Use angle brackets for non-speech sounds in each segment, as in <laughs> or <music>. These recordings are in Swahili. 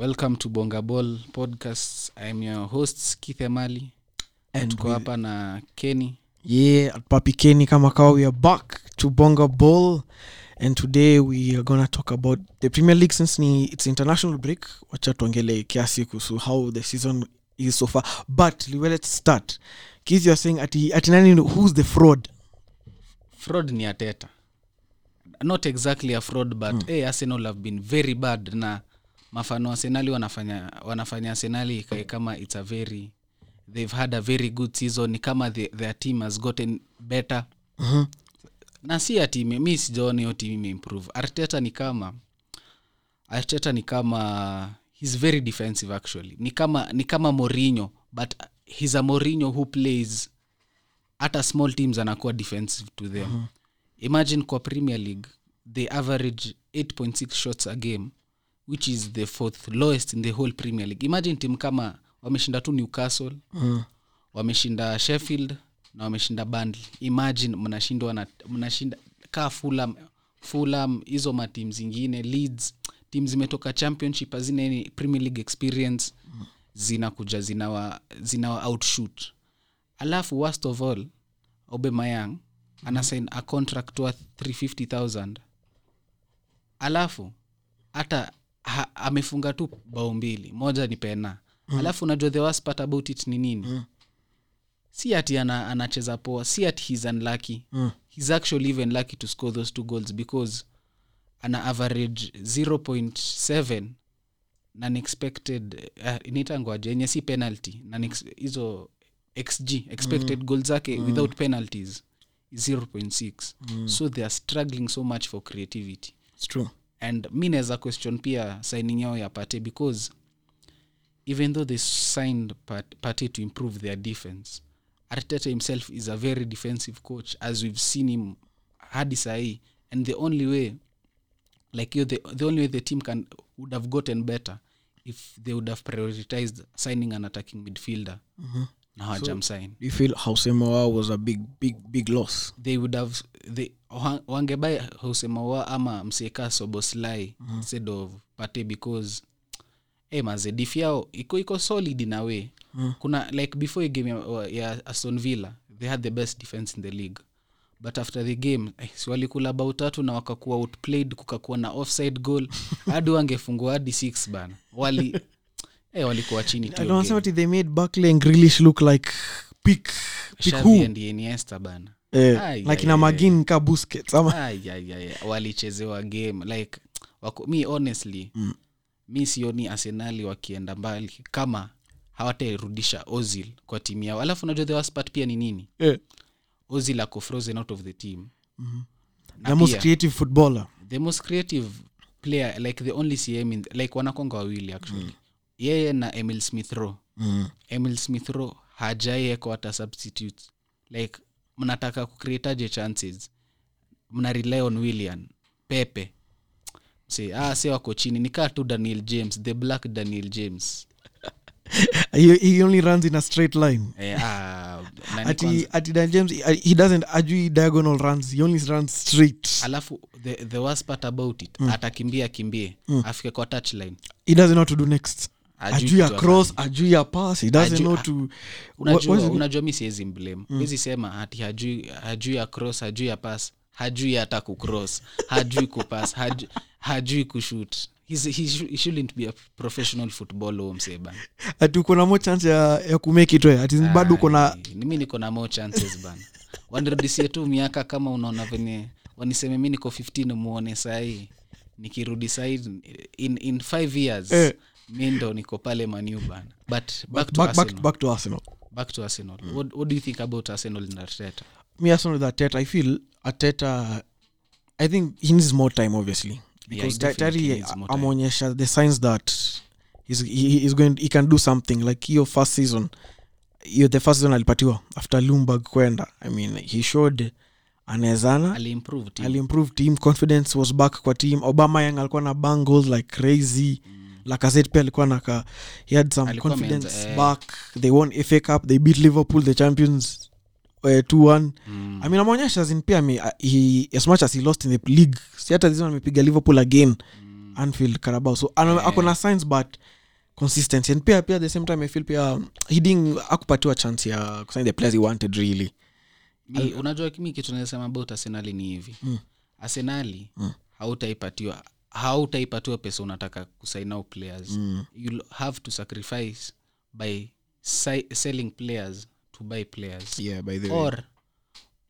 welcome to bongaball podcast i'm your host keith emali. And tuko hapa na kenny. Yeah at papi kenny kama kawa we are back to bonga ball. And today we are gonna talk about the premier league since ni its international break. Wacha tuongele kiasi kuhusu how the season is so far. But liwe let's start. Kiz youare saying ati, ati nani who's the fraud? Fraud ni ateta. Not exactly a fraud but mm. hey, arsenal have been very bad. Na mafano arsenali wanafanya wanafanya arsenali ikae kama its a very they've had a very good season ni kama the, their team has gotten better. Mhm. na si ati mi sijaona hiyo team imeimprove arteta ni kama arteta ni kama he's very defensive actually. Ni kama ni kama morinho but he's a morinho who plays hata small teams anakuwa defensive to them. Uh-huh. imagine kwa premier league they average 8.6 shots a game which is the fourth lowest in the whole premier league. Imagine tim kama wameshinda tu newcastle mm. wameshinda sheffield na wameshinda bandl imagine mnashindwa na mnashinda kaa fulam fulam hizo matim zingine leads tim zimetoka championship hazina any premier league experience zinakuja zinawa zinawa outshoot. Alafu worst of all obemayang anasign a contract worth 350000 alafu hata ha, amefunga tu bao mbili moja ni pena mm. alafu unajua the worst part about it ni nini mm. si ati ana, anacheza poa si ati he's unlucky Mm. he's actually even lucky to score those two goals because ana average 0.7 nanexpected uh, nitangoaje enye si penalty na hizo xg expected mm. goal zake mm. without penalties 0.6 mm. so they are struggling so much for creativity it's true and mi naweza question pia signing yao ya pate because even though they signed pate to improve their defense arteta himself is a very defensive coach as we've seen him hadi sahii and the only way like you the, the only way the team can would have gotten better if they would have prioritized signing an attacking midfielder Mhm. Na hawajamsign do you feel hausemoa was a big big big loss? They would have they wa- wangebai husemawa ama mseka soboslai mm-hmm. instead of pate because hey, maze dif yao iko iko solid in a way. Mm. kuna like before game ya, ya aston villa they had the best defense in the league. But after the game eh, si walikula bao tatu na wakakuwa outplayed kukakuwa na offside goal <laughs> hadi wangefungua hadi six bana. Wali eh, walikuwa chini ati they made Barkley and look like. Pick pick who? and Iniesta bana. Eh, like magin ka ama? Walichezewa game like wako, mi honestly Mm. mi sioni arsenali wakienda mbali kama hawatairudisha ozil kwa timu yao. Alafu najua the worst part pia ni nini? Yeah. ozil ako frozen out of the team. Na the most pia, creative footballer. the most creative player like the only cm in, like wanakonga wawili actually. mm. Yeye na emil smith row mm. emil smith row hajaieko hata substitute like mnataka kucreataje chances? Mna rely on william pepe. Si ah, se wako chini. Nikaa tu daniel james the black daniel james. <laughs> He, he only runs in a straight line. Eh, ah, <laughs> ati ati Dan James he, he doesn't ajui diagonal runs he only runs straight. Alafu the, the worst part about it atakimbia akimbie afike kwa touchline. He doesn't know what to do next Ajui kitu cross ajui ya pass he doesn't know ah, to unajua, what unajua mi siwezi mblame wezi sema ati hajui, hajui ya cross hajui ya pass hajui hata kucross hajui kupass hajui, hajui kushut He's, he, shou- he shouldn't be a professional footballer huo ati uko na chance ya, ya kumake it ati bado uko na mimi niko na chances bana. Wanirudishie tu miaka kama unaona venye waniseme mi niko 15 muone sahii nikirudi sahii in, in five years Eh. Mi ndo niko pale maniu bana. But back to back, Arsenal. back, back to arsenal. Back to arsenal. What, what do you think about arsenal and arteta? Me arsenal with ateta i feel ateta i think he needs more time obviously. Yeah, because he tayari ameonyesha the signs that he's, he, he's going he can do something. Like hiyo first season hiyo the first season alipatiwa after lumberg kwenda. I mean he showed anawezana. Aliimprove team. Ali team. Confidence was back kwa team. Obama yang alikuwa na bangles like crazy lacazette pia alikuwa naka he had some Alikuwa confidence ameanza, eh. back they won fa cup they beat liverpool the champions uh, 2-1 Mm. i mean ameonyesha zin in pia uh, he, as much as he lost in the league si hata zima amepiga liverpool again anfield carabao so Eh. ako na signs but consistency and pia pia the same time i feel pia he akupatiwa chance ya kusign the players he wanted really mi, unajua mi kitu naesema about arsenali ni hivi Mm. arsenali Mm. hautaipatiwa hautaipatiwa pesa unataka kusign out players mm. you'll have to sacrifice by si- selling players to buy players yeah by the way or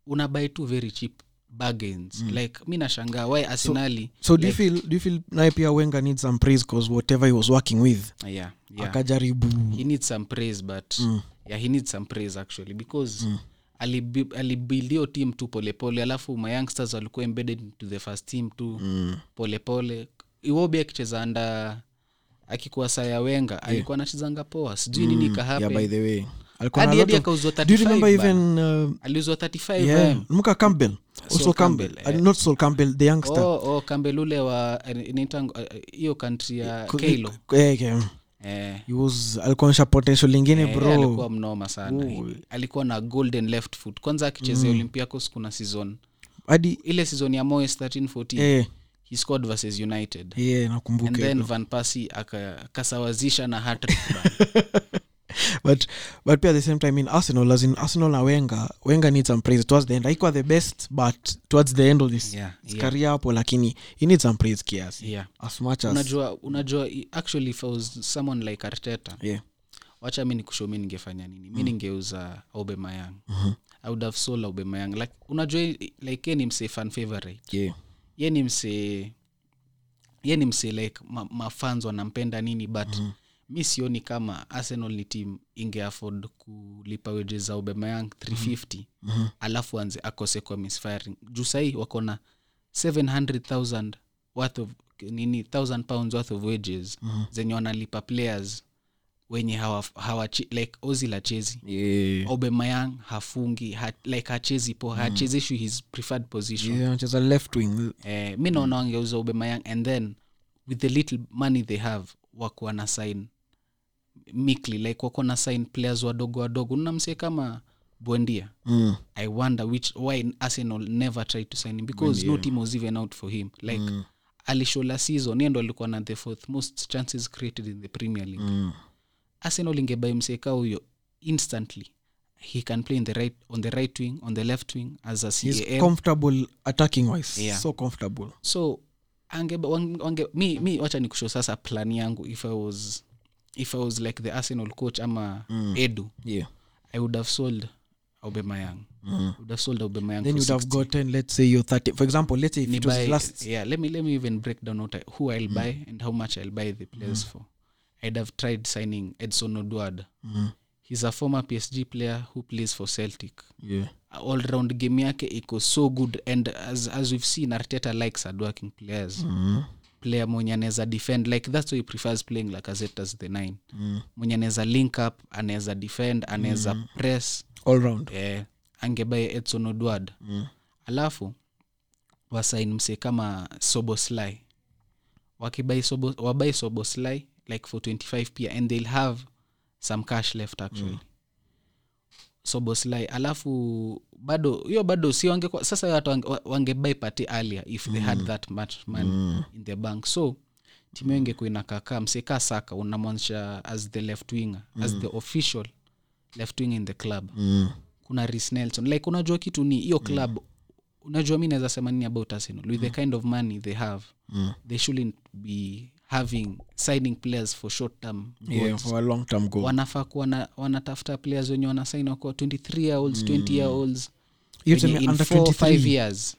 una buy two very cheap bargains like mi nashangaa why arsenali so do you feel do you feel naye pia wenga need some praise cause whatever he was working with yeah, yeah. akajaribu he needs some praise but Mm. yeah he needs some praise actually because Mm. Alibi- tim team tu polepole alafu mayoungsters walikuwa embedded into the first team tu mm. polepole iwobi akicheza anda akikuwa saya wenga alikuwa anachezanga poa sijui nini yeah by kahape hadi akauzwa do you remember 35 bana. even uh, aliuzwa 35 yeah campbell. Sol campbell, Campbell, Uh, not sol campbell the youngster. Oh, oh, Campbell ule wa eh, eh, hiyo country ya Ku- Keilo. eh, yeah. Eh, alikuonyesha potential ingine eh, bro. alikuwa mnoma sana. Ooh. alikuwa na golden left foot. Kwanza akichezea olympiacos kuna season. Hadi ile season ya moes 1314 eh, he scored versus united. Yeah, and then van pasi akasawazisha na hattrick <laughs> <laughs> but but at the same time in arsenal as in arsenal na wenga wenga needs some praise. Towards the end. Haikuwa the best but towards the end of this yeah, his yeah, career hapo lakini he needs some praise kiasi yeah. as much as unajua unajua actually if I was someone like arteta yeah. wacha mi nikusho mi ningefanya nini? Mi ningeuza aubemayang Mhm. i would have sold aubemayang like unajua like ye ni mse fan favorite. Yeah. Ye ni mse ye ni mse like ma, wanampenda nini but Mhm. Mi sioni kama arsenal ni team inge afford kulipa wages za aubemayang 350 Mhm. alafu anze akose kwa misfiring. Juu sahii wako na 700000 worth of nini 1000 pounds worth of wages Mhm. zenye wanalipa players wenye hawa, hawa like ozil achezi yeah. Obemayang hafungi ha, like hachezi po hachezeshwi his preferred position. Yeah left wing. Eh, mi naona wangeuza obemayang and then with the little money they have wakuwa na sign mikly like wako na sign players wadogo wadogo. Unamsie kama bwendia mm. i wonder which why arsenal never tried to sign him because no team was even out for him. Like Mm. alishola season yendo alikuwa na the fourth most chances created in the premier league. Mm. arsenal ingebai mseka huyo instantly. He can play in the right, on the right wing on the left wing as a cam comfortable attacking wise. Yeah. so comfortable. So ange, wange, wange, mi, mi wacha nikusho sasa plan yangu. If i was if i was like the arsenal coach ama Mm. edu yeah. I would have sold aubemayang mm. would have sold aubemayang then for you'd have gotten let's say your 30 for example let's say if it was buy, last yeah let me let me even break down what I, who i'll buy and how much i'll buy the players for. I'd have tried signing edson odward mm. he's a former psg player who plays for celtic. Yeah. All round game yake iko so good and as, as we've seen arteta likes hardworking players. Mm. Player mwenye anaweza defend like that's why he prefers playing like as as the nine. Mm. mwenye anaweza link up anaweza defend anaweza press. All round eh, angebae edson odward mm. alafu wasain mse kama soboslai wakibai sobo, wabai sobosly like for 25 pia and they'll have some cash left actually. Mm. Sobosly alafu bado hiyo bado si wange sasa watu wange, wangebai pati alia if they had that much money Mm. in the bank. So timu ingekuwa inakakaa mseka saka unamwanisha as the left winger as the official left wing in the club. Mm. kuna ris nelson. Like unajua kitu ni hiyo club unajua mi naweza sema nini about arsenal. With the kind of money they have Mm. they shouldn't be having signing players for short term yeah goals. for a long term goal. Wanafaa kuwa wanatafuta players wenye wanasain wakuwa 23 year olds 20 year olds in under 4 5 years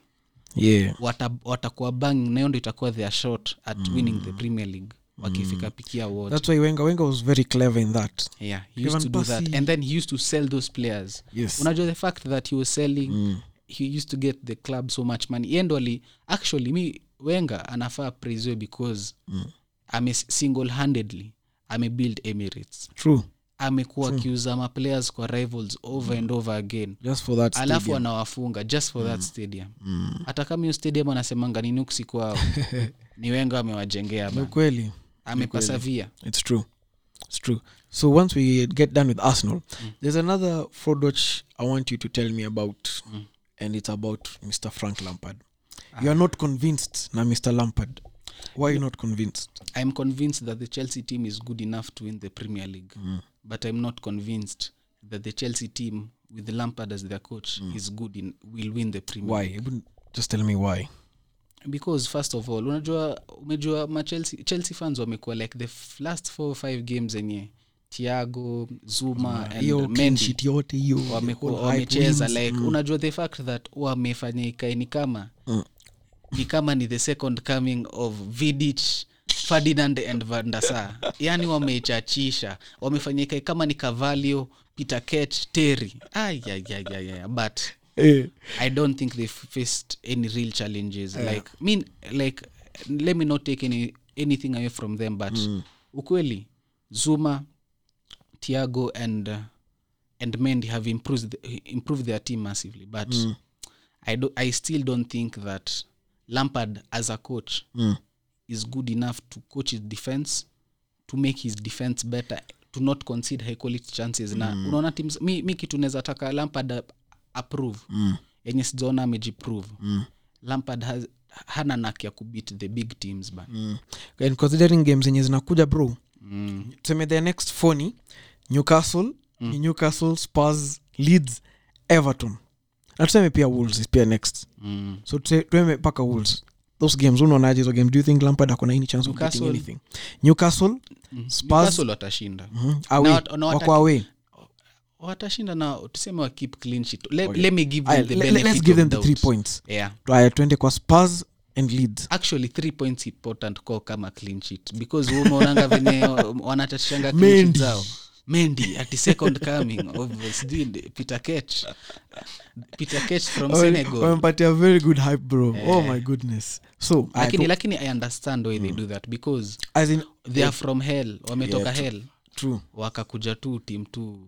yeah. wata- bang nayo ndo itakuwa their shot at winning the premier league wakifika pikia wote. That's why wenga wenga was very clever in that. Yeah he used to do that. And then he used to sell those players. Yes. Unajua the fact that he was selling Mm. he used to get the club so much money. Yendo ali actually mi wenga anafaa praisiwe because Mm. Ame single handedly amebuild emirates. True. Amekuwa akiuza maplayers kwa rivals over and over again. Just for that alafu stadium. anawafunga just for that stadium. Mm. hata kama hiyo stadium anasemanga ni nuksi kwao <laughs> ni wenga amewajengea kweli. Amepasavia. it's true. It's true. So once we get done with arsenal there's another fraud i want you to tell me about and it's about mr frank lampard. You are not convinced na mr lampard why are you not convinced? I'm convinced that the chelsea team is good enough to win the premier league. But i'm not convinced that the chelsea team with lampard as their coach is good in will win the premier why? Hebu just tell me why. Because first of all unajua umejua ma chelsea, chelsea fans wamekuwa like the f- last four or five games enye tiago zuma and Mendy yote hiyo wamecheza like like unajua the fact that wamefanya ikaeni kama ni kama ni the second coming of vidich ferdinand and vandasa yani wameichachisha wamefanyika kama ni cavalio peter kech terry. Ayayayaya but Eh, i don't think they faced any real challenges. Like mean like let me not take any, anything away from them but ukweli zuma tiago and uh, and mendi have improved the, improved their team massively but i do, i still don't think that lampard as a coach is good enough to coach his defense to make his defense better to not concede high quality chances na unaona teams mi, mi kitu naweza taka lampard approve mm. yenye sijaona amejiprove mm. lampard has, hana nak ya kubit the big teams ba mm. and considering games zenye zinakuja bro mm. tuseme the next foni newcastle mm. newcastle spurs leads everton na tuseme pia wolves is pia next. Mm. so tueme mpaka wolves. Those games unaonaje hizo game do you think lampard akona any chance of getting anything? Newcastle Spurs- watashinda. Wako away. watashinda na tuseme wa keep clean sheet. Let, let me give them the le- le- benefit let's give them the three points. Yeah. Twende kwa spurs and leads actually three points important ko kama clean sheet. Because umeonanga venye <laughs> clean sheet zao mendi at second coming of sijui peter kech from senegalwamepatia very good hype bro. Oh my goodness. So lakini I lakini i understand why they do that because as in they are from hell wametoka Yeah, hell. true. Wakakuja tu tim tu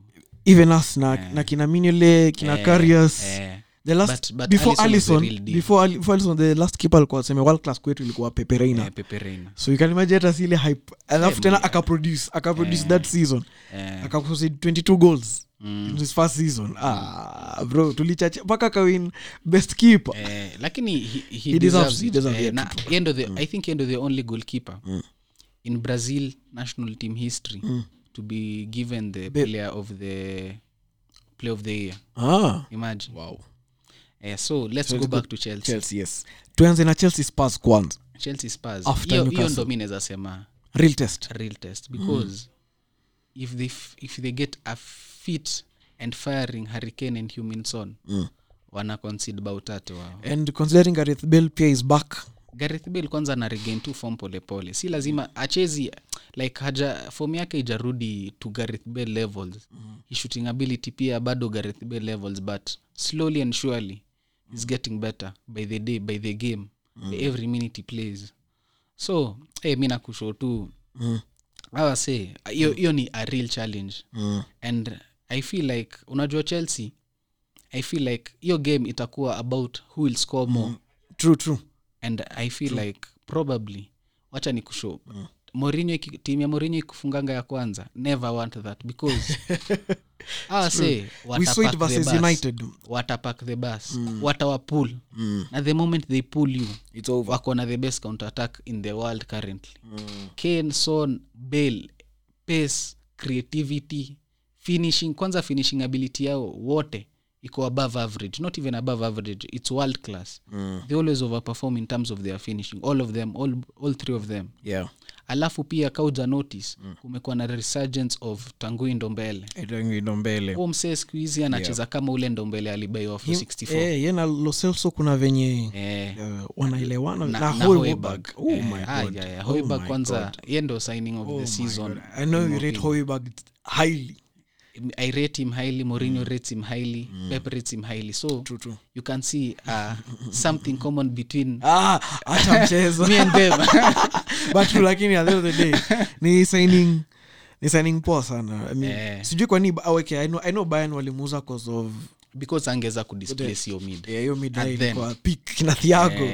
even us na, na kina minole kina yeah. carius eh. The last But- but before Alisson was the before before last keeper alikuwa seme world class kwetu ilikuwa pepereina peperina so you can imagine hata sile hype. Alafu tena mwe- akaproduce akaproduce that season. Eh, akaproduce 22 goals mm. in his first season. Ah bro tulichache mpaka kawin best keeper. Eh, lakini he, he, He deserves- deserves he deserves Eh, na yeye ndo the, i think yeye ndo the only goalkeeper in brazil national team history to be given the player of the player of the year. Ah. Imagine. Wow eh, so let's So go back to chelsea. Chelsea yes. Tuanze na chelsea spars kwanza. Chelsea spars hiyo ndo mi naweza sema real test. real test. Because if they if they get a fit and firing hurricane and huminson Mm. wana concede tatu wao and considering gareth bell pia is back. Gareth bell kwanza ana regain tu form polepole si lazima achezi like haja fomu yake ijarudi to gareth bell levels. Mm. shooting ability pia bado gareth bell levels but slowly and surely is getting better by the day by the game mm. every minute he plays. So hey, mi nakusho tu. Mm. awase hiyo mm. ni a real challenge. Mm. and i feel like unajua chelsea i feel like hiyo game itakuwa about who will score more. True true. And i feel like probably wacha ni kusho Mourinho timu ya morinho ikifunganga ya kwanza. Never want that because <laughs> awa say we saw it versus united watapak the bus. Watawapul. Na the moment they pull you it's over. wako na the best counter attack in the world currently. Kane son bale pace creativity finishing kwanza finishing ability yao wote iko above average. Not even above average it's world class. They always overperform in terms of their finishing. All of them all, all three of them. Yeah alafu pia kauja notice kumekuwa na resurgence of tangui ndombele tangui mbele huo msee siku hizi anacheza kama ule ndombele alibaiwa for 64 Eh, ye na loselso kuna venye Eh, uh, wanaelewana na- na na. Højbjerg. Oh Eh, my ah, God. yeah, yeah. Oh kwanza ye ndo signing of Oh the season God. i know you rate opinion. Highly i rate him highly Mourinho rates him highly pep rates him highly. So true true. you can see uh, something common between ah acha <laughs> mchezo. me and them. <laughs> But true, lakini at the end of the day ni signing ni signing poa sana. I mean, yeah. sijui oh, okay, I know, I know Bayern walimuuza cause of because angeza kudisplace your mid. Eh, hiyo mid Thiago.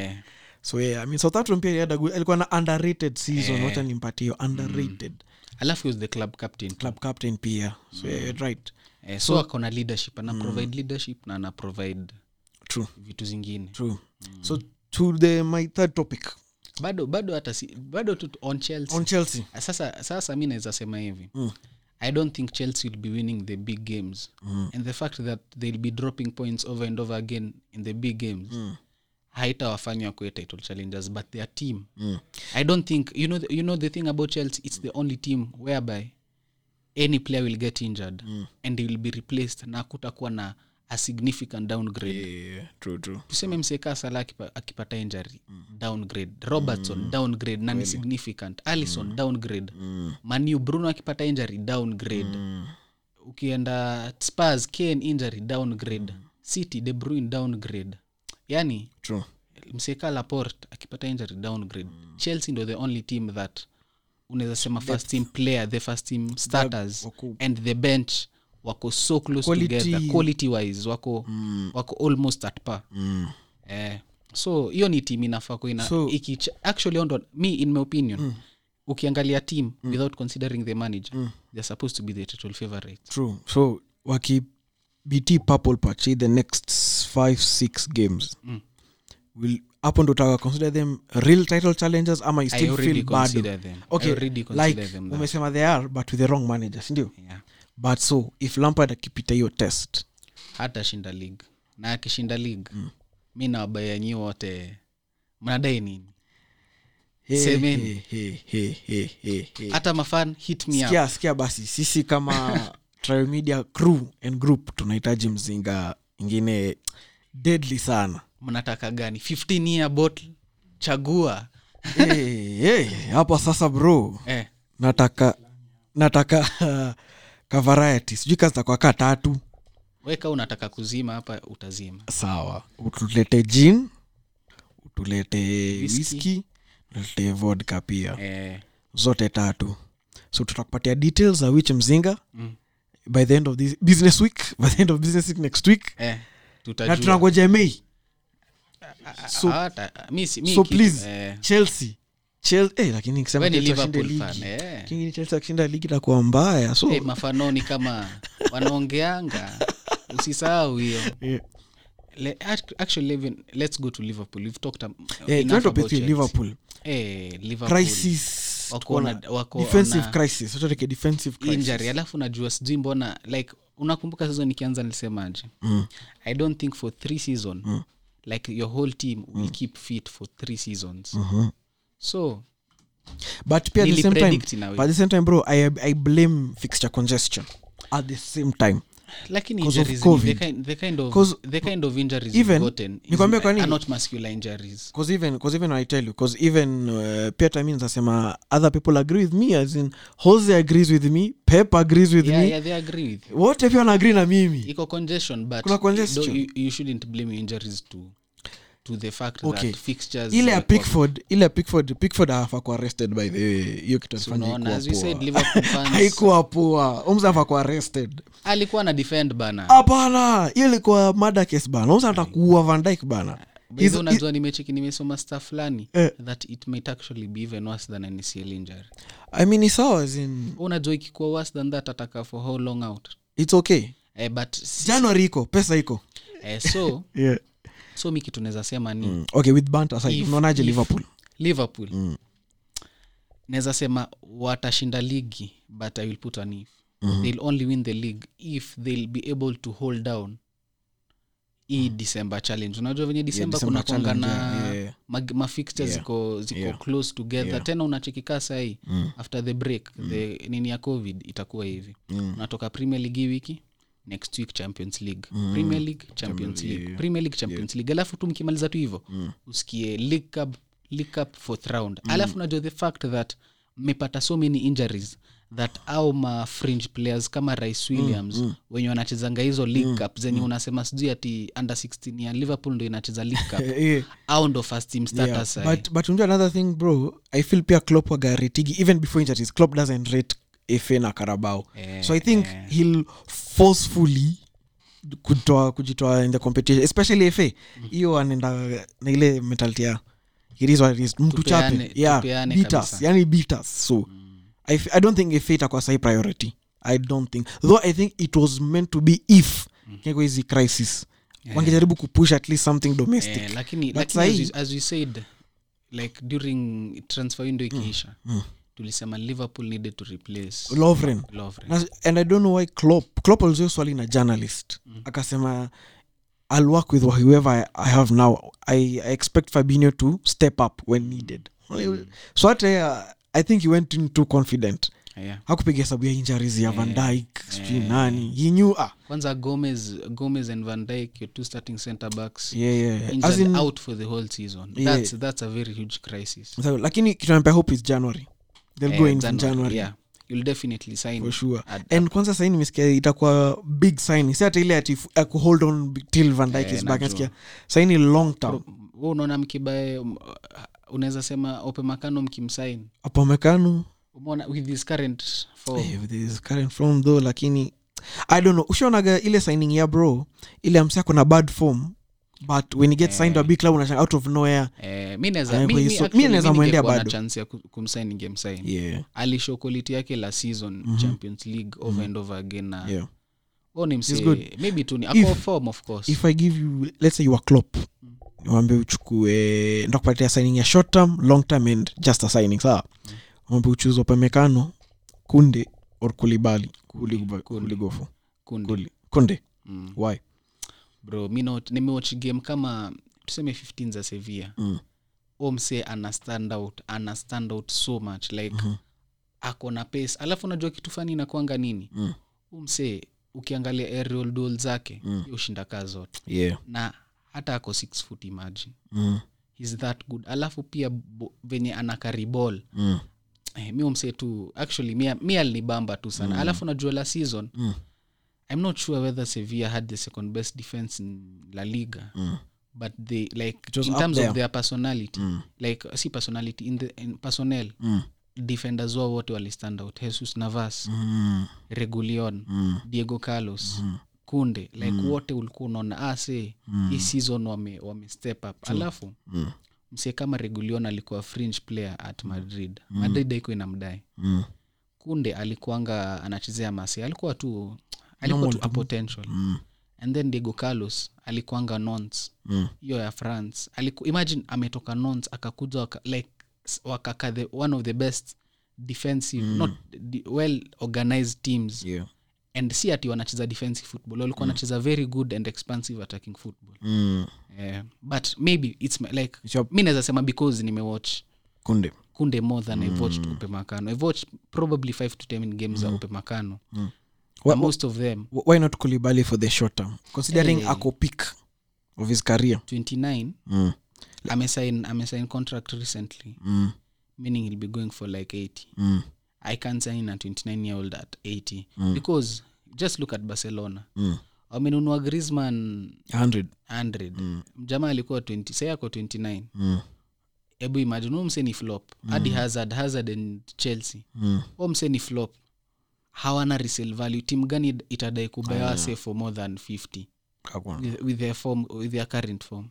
So yeah, I mean, Southampton pia alikuwa na underrated season wacha nimpatie hiyo underrated alafu he was the club captain too. club captain pia. So yeah, you're right. Eh, so so akona leadership ana provide leadership na ana provide true. vitu zingine. True. So to the my third topic. Bado bado hata si, bado tu on chelsea. On chelsea. Sasa sasa mi naweza sema hivi. Mm. i don't think chelsea will be winning the big games. Mm. and the fact that they'll be dropping points over and over again in the big games. Mm haitawafanya wakuwe title challengers but their team. Mm. i don't think you know, the, you know the thing about chelsea it's the only team whereby any player will get injured mm. and will be replaced na kutakuwa na a significant downgrade. Yeah, true true. Tuseme msekaa sala akipa, akipata injury downgrade. Robertson downgrade na ni significant. Alison downgrade. Manu bruno akipata injury downgrade. Ukienda spars kane injury downgrade. City de bruin downgrade yani true. Mseka laport akipata injury downgrade chelsea ndo the only team that unaweza sema first team player the first team starters and the bench wako so close Quality- together quality wise wako wako almost at par. Eh, so hiyo ni team inafaa kuina So- iki actually ondo me in my opinion ukiangalia team without considering the manager they're supposed to be the title favorite. True. So wakibiti purple patch the next five six games. Mm. will hapo ndo utaka consider them real title challengers ama you still feel. I okay like them umesema they are but with the wrong manager sindio yeah. but so if lampard akipita hiyo test hata shinda league. Na akishinda league mi nawabaya nyi wote. Mnadai nini? Semeni. hata mafan hit me up. Sikia sikia basi sisi kama <laughs> trial media crew and group tunahitaji mzinga ingine deadly sana. Mnataka gani? 15 year bottle chagua. Hey, hey, sasa bro eh, nataka nataka <laughs> ka variety sijui kazitakuwa ka tatu. Weka unataka kuzima hapa utazima. Sawa. Utulete jin utulete whisky utulete vodka pia. Eh, zote tatu. So tutakupatia details za which mzinga. Mm, by the end of this business week <laughs> by the end of business week next week eh, na tunangoja mei so- Hata- mi si- mi so kitu- please eh, chelsea Chel- eh, lakini Chelsea ligi. eh. akishinda ligi takuwa mbaya so. Eh, mafanoni kama wanaongeanga. <laughs> Usisahau hiyo. Yeah. Le, actually even, let's go to liverpool. We've talked um, enough tuende about tupethie Chelsea. liverpool. Liverpool. Crisis injury. Alafu najua sijui mbona like unakumbuka season ikianza nilisemaje? Mm. i don't think for three season like your whole team will keep fit for three seasons. Mhm. so but pia at the same time but at the same time bro i, I blame fixture congestion at the same time lakini 'Cause injuries the kind, the kind of the kind of injuries even- gotten is- kwa nini? are not muscular injuries because even because even i tell you because even uh, pia time nasema other people agree with me as in jose agrees with me pep agrees with yeah, me yeah, they agree with you. wote pia wanaagri na mimi iko congestion but Kuna congestion. you, you shouldn't blame injuries to to the fact Okay. that fixtures ile ya pickford ile ya pickford pickford afa ku arrested by the way. Hiyo kitu So alifanya unaona, as we haikuwa poa. liverpool <laughs> fans haikuwa poa. Umza afa ku arrested. alikuwa na defend bana. Hapana hiyo ilikuwa mada case bana. Umza atakuua van Dijk bana. By the Hizo- way, unajua nimecheki nimesoma stuff fulani Eh. that it might actually be even worse than an ACL injury. I mean it's sawa in unajua ikikuwa worse than that ataka for how long out? It's okay. Eh, but january iko pesa iko. Eh, so <laughs> yeah. So mi kitu naweza sema ni mm. okay with bant unaonaje liverpool liverpool Mm. naweza sema watashinda ligi but i will put an if mm-hmm. they'll only win the league if they'll be able to hold down hii december challenge unajua venye december yeah, kuna konga na yeah, mag- mafixtures Yeah. ziko ziko Yeah. close together Yeah. tena unachekika sahii Mm. after the break the nini ya covid itakuwa hivi Mm. unatoka premier league wiki next week champions league. Premier league champions league. Yeah. premier league champions league. Alafu tu mkimaliza tu hivyo usikie league cup, league cup fourth round. Alafu najua the fact that mmepata so many injuries that au ma fringe players kama rice williams wenye wanachezanga hizo league cup zenye unasema sijui ati under 16 ya liverpool ndo inacheza league cup. <laughs> Au ndo first team Yeah, status yeah, but but unajua another thing bro i feel pia clop wagaretigi even before injuries. Clop doesn't rate fa na carabao yeah, so i think yeah. he'll forcefully kutoa kujitoa in the competition especially fa hiyo anaenda na ile mentality ya it is what it is. Mtu chape. Yeah beat us. yani beat us. So I, i don't think fa itakuwa sahi priority. I don't think. Though i think it was meant to be if mm. hizi crisis. Wangejaribu kupush at least something domestic. Yeah, lakini, But lakini as, you, as you said like during transfer window ikiisha. Mm. Tulisema liverpool needed to replace lovren Lovren. Na- and i don't know why clop clop alizio swali na journalist akasema i'll work with whoever I, i have now I, i expect fabinio to step up when needed so hata uh, i think he went in too confident yeah. hakupiga hesabu ya injuries ya van Yeah. dyke sijui Yeah. nani he knew ah kwanza gomez gomez and van dyke your two starting center backs yeah, yeah. As in, out for the whole season Yeah. that's, that's a very huge crisis so, lakini kitunapea hope is january they'll go Eh, in january, yeah. You'll definitely sign for sure. at- and kwanza saini nimesikia itakuwa big sign. Si hata ile ati ya on till van dyke Eh, is back. nasikia saini long term. Wewe unaona mkibae um, unaweza sema ope makano mkimsain apamekano umeona with this current form. Eh, with this current form though lakini i don't know. Ushaonaga ile signing ya bro ile amsi ako na bad form but when he gets signed to a big club unashanga out of nowhere. Eh, mi naweza Eh, mi- mi actually mi naweza mi mwendea ningekuwa na bado. chance ya ku- kumsign ningemsign. Yeah. Alishow quality yake la season champions league over and over again na yeah. Oh, ni msee. good. maybe tu ni If- form of course. if i give you let's say you are clop wambe uchukue ndakupatia signing ya short term long term and just a signing sawa? Wambe uchuze upemekano kunde or kulibali kuligofu Kunde. Kunde. Mm. why bro nimewatch game kama tuseme 15 za sevia Mm. omse ana stand out ana stand out so much like Mhm. ako na pace alafu unajua kitu fani inakwanga nini Mm. omse ukiangalia aerial duel zake Mm. ushinda kaa zote yeah na hata ako six foot imagine mm. hes that good alafu pia bo, venye ana karibol Mm. eh, mi omse tu actually mi, mi alinibamba tu sana mm. alafu najua la season Mm. I'm not sure whether sevilla had the second best defense in la liga Mm. but they like in terms there. of their personality Mm. like see personality in the in personnel Mm. defenders wao wote walistand out jesus navas Mm. regulion Mm. diego carlos Mm. kunde like wote ulikuwa unaona ase Mm. hii season wame, wame step up alafu Mm. msie kama regulion alikuwa fringe player at madrid madrid haiko inamdai Mm. kunde alikuanga anachezea masi alikuwa tu alikuwa Normal tu a potential Mm. and then diego carlos alikuanga nons Mm. ya france Aliku, imagine ametoka nons akakuja waka, like wakaka the, one of the best defensive mm. not well organized teams yeah and si ati wanacheza defensive football walikuwa wanacheza very good and expansive attacking football mm. yeah. but maybe its like mi naweza sema because nimewatch kunde kunde more than i've watched upe makano i've watched probably 5 to 10 games za upe makano Mm. And most of them why not kulibali for the short term considering Hey. ako peak of his career 29 mm. amesign amesign contract recently Mm. meaning he'll be going for like 80 Mm. i can't sign a 29 year old at 80 because just look at barcelona Mm. wamenunua grisman 100 100 Mm. mjamaa alikuwa 20 sai ako 29 mm. hebu imagine huyu mseni flop hadi hazard hazard and chelsea Mm. hu mseni flop hawana resale value. Tim gani itadai kubayawa se for more than 50 Hakuna. with, with, their form, with their current form.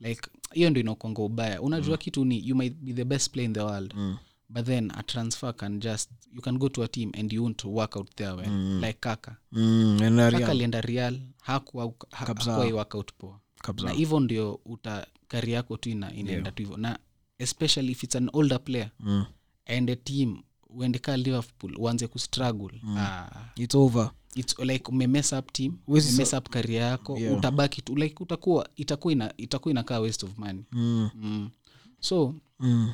Like hiyo ndo inakonga ubaya. Unajua kitu ni you might be the best player in the world Mm. but then a transfer can just you can go to a team and you won't work out there well like kaka. Mm. And kaka real. alienda real hakuwa ha- work out poa. Na hivyo ndio uta kari yako tu ina, inaenda tu hivyo. Na especially if it's an older player Mm. and a team uende ka liverpool uanze kustruggle ah, it's over it's like umemess up team umemess up karia yako Yeah. utabaki tu like utakuwa itakuwa ina, itakuwa inakaa waste of money mm. mm. so Mm.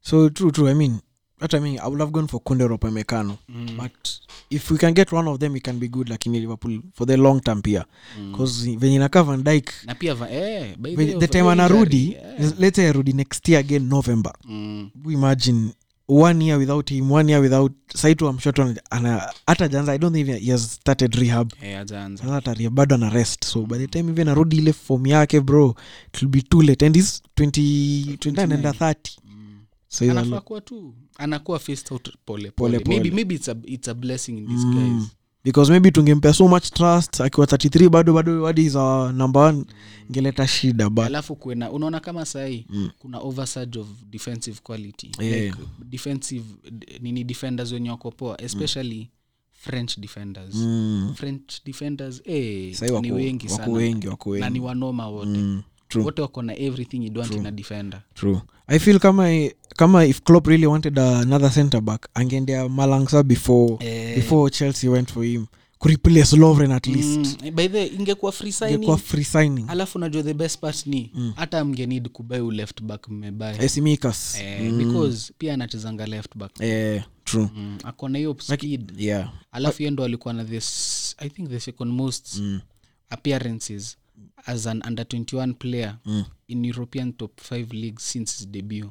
so true true i mean that i mean i would have gone for kunde ropemekano mm. but if we can get one of them we can be good lakini liverpool for the long term pia bcause venye nakaa van dyke na pia va, eh, by the, time anarudi yeah. say arudi next year again november mm. We imagine one year without him one year without saitu amshot hata janza i don't think he has started rehab eh, ataria bado ana rest so by the time hivi anarudi ile form yake bro it will be too late and is 20 29 30 mm. so he's anafaa kuwa tu anakuwa faced out pole Pole, pole, pole. maybe, maybe it's, a, it's a blessing in disguise Mm. Because maybe tungempea so much trust akiwa 33 bado bado hadi za number one ingeleta shida alafu kuena unaona kama sahii Mm. kuna oversurge of defensive quality Yeah. like defensive nini defenders wenye wako poa especially french defenders mm. french defenders eh, ni wengi sana wengi wengi. na ni wanoma wote mm. True. wote wako na everything you want in a defender. True. I feel kama kama if clop really wanted another center back angeendea malangsa before Eh. before chelsea went for him kureplace lovren at least. Mm, by the ingekuwa free signing. Ingekuwa free signing. Alafu unajua the best part ni hata mgenid kubai u left back mmebai esimikas eh, because pia anachezanga left back. Eh, true. Mm, akona hiyo speed. yeah. Alafu ndo alikuwa na this i think the second most mm. appearances as an under 21 player Mm. in european top 5 leagues since his debut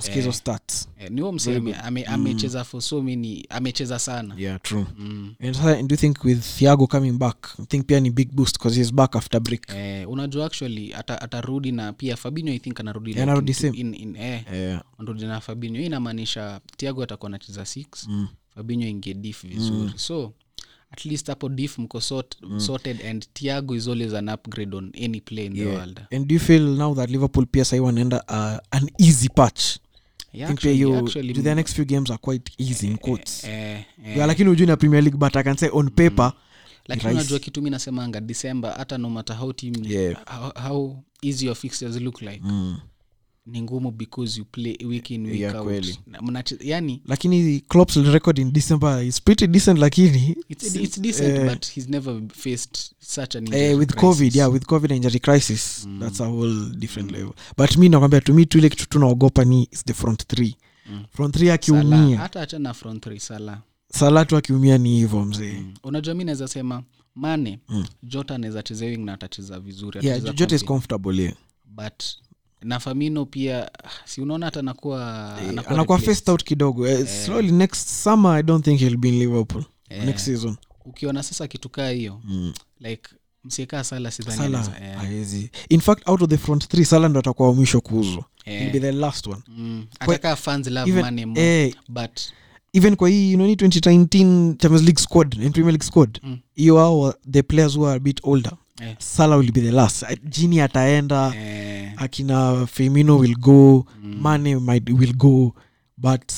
skizo stats eh, niwo mse ame- ame- mm. for so many amecheza sana yeah true mm. and do you think with thiago coming back i think pia ni big boost because he's back after break eh, unajua actually ata- atarudi na pia fabinho i think anarudi Yeah, anarudi in- same. in, in, eh, yeah. anarudi na fabinho hii inamaanisha tiago atakuwa anacheza 6 mm. fabinho ingie diff vizuri so at least hapo dif mko sort, sorted and tiago is always an upgrade on any play in the world. And do you feel now that liverpool pia sai wanaenda uh, an easy patch? Yeah, actually, you, actually, next few games are quite easy in quotes. eh, eh, yeah, lakini ujui na premier league but i can say on paper lakini unajua kitu mi nasemanga december hata no matter how team Yeah. how, how easy your fixtures look like mm. Ni ngumu because you play week in week Yeah, out kweli. Na mnache- yani lakini Klopp's record in december is pretty decent lakini it's, it's decent uh, but he's never faced such an injury uh, with crisis. covid yeah with covid injury crisis that's a whole different level but mi nakwambia to me tu ile kitu tunaogopa ni is the front three Mm. front three akiumia hata achana front three sala sala tu akiumia ni hivo mzee mm. unajua mi naweza sema mane Mm. jota anaweza cheza wing na atacheza vizuri yeah jota is comfortable yeah. but na famino pia si unaona hata anakuwa anakuwa replaced. faced out kidogo eh, slowly next summer i don't think he'll be in liverpool Eh. next season ukiona sasa kitukaa hiyo mm. like msiekaa sala sidhani sala anaweza- eh, in fact out of the front three sala ndo atakuwa wa mwisho kuuzwa yeah. be the last one mm, atakaa fans love even, money more eh, but even kwa hii you know, 2019 champions league squad and premier league squad Mm. hiyo hao the players who are a bit older yeah. sala will be the last jini ataenda eh, akina femino will go mm, mane might will go but